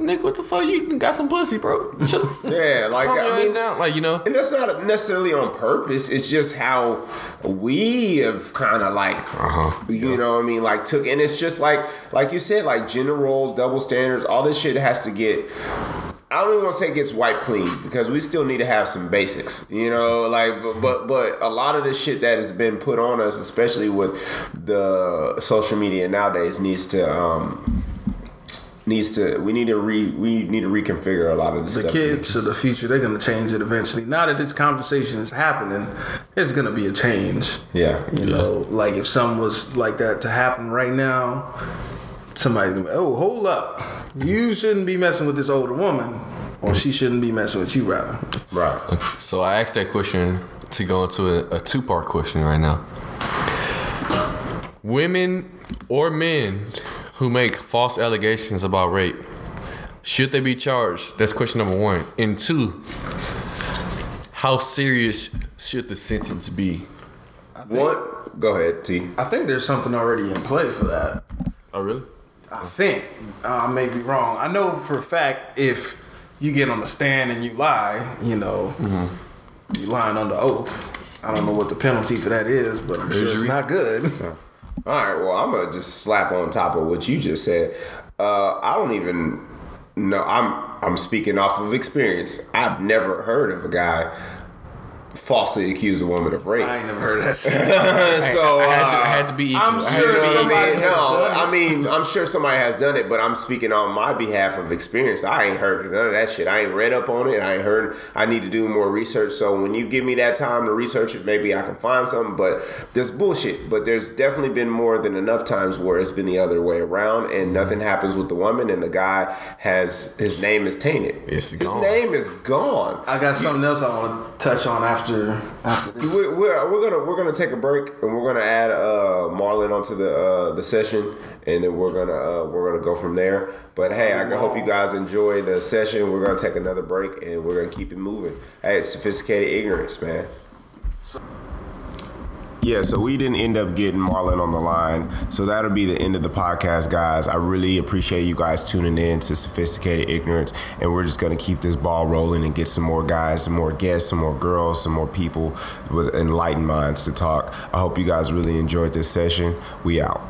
[SPEAKER 3] Nick, what the fuck? You got some pussy, bro. Chill. <laughs>
[SPEAKER 1] yeah, like I mean,
[SPEAKER 3] down. Like, you know.
[SPEAKER 1] and that's not necessarily on purpose. It's just how we have kind of like,
[SPEAKER 3] Uh-huh.
[SPEAKER 1] you know, what I mean, like took, and it's just like, like you said, like gender roles, double standards, all this shit has to get. I don't even want to say it gets wiped clean because we still need to have some basics, you know. Like, but but, but a lot of the shit that has been put on us, especially with the social media nowadays, needs to um needs to. We need to re we need to reconfigure a lot of this
[SPEAKER 2] the
[SPEAKER 1] stuff.
[SPEAKER 2] kids of the future, they're gonna change it eventually. Now that this conversation is happening, there's gonna be a change.
[SPEAKER 1] Yeah,
[SPEAKER 2] You know, like if something was like that to happen right now, somebody's gonna be, oh, hold up. You shouldn't be messing with this older woman, or she shouldn't be messing with you, rather.
[SPEAKER 1] right.
[SPEAKER 3] So I asked that question to go into a, a two part question right now. Women or men who make false allegations about rape, should they be charged? That's question number one. And two, how serious should the sentence be?
[SPEAKER 1] One, go ahead, T.
[SPEAKER 2] I think there's something already in play for that.
[SPEAKER 3] Oh, really?
[SPEAKER 2] I think uh, I may be wrong. I know for a fact if you get on the stand and you lie, you know, you're lying under oath. I don't know what the penalty for that is, but I'm sure it's not good.
[SPEAKER 1] All right, well, I'm gonna just slap on top of what you just said. Uh, I don't even know. I'm I'm speaking off of experience. I've never heard of a guy falsely accuse a woman of rape.
[SPEAKER 2] I ain't never heard that. <laughs>
[SPEAKER 1] so
[SPEAKER 3] I had, to,
[SPEAKER 1] uh,
[SPEAKER 3] I had to be equal.
[SPEAKER 2] I'm sure
[SPEAKER 3] to be
[SPEAKER 1] you know what
[SPEAKER 3] equal.
[SPEAKER 2] somebody has
[SPEAKER 1] No,
[SPEAKER 2] done it.
[SPEAKER 1] I mean, I'm sure somebody has done it, but I'm speaking on my behalf of experience. I ain't heard none of that shit. I ain't read up on it. I ain't heard. I need to do more research. So when you give me that time to research it, maybe I can find something. But there's bullshit. But there's definitely been more than enough times where it's been the other way around, and nothing happens with the woman, and the guy has his name is tainted.
[SPEAKER 3] It's
[SPEAKER 1] his
[SPEAKER 3] gone.
[SPEAKER 1] name is gone.
[SPEAKER 2] I got something else I want to touch on after after this.
[SPEAKER 1] We're, we're, we're gonna we're gonna take a break and we're gonna add uh, Marlon onto the uh, the session and then we're gonna uh, we're gonna go from there. But hey, I hope you guys enjoy the session. We're gonna take another break and we're gonna keep it moving. Hey, sophisticated ignorance, man. Yeah, so we didn't end up getting Marlon on the line. So that'll be the end of the podcast, guys. I really appreciate you guys tuning in to Sophisticated Ignorance. And we're just going to keep this ball rolling and get some more guys, some more guests, some more girls, some more people with enlightened minds to talk. I hope you guys really enjoyed this session. We out.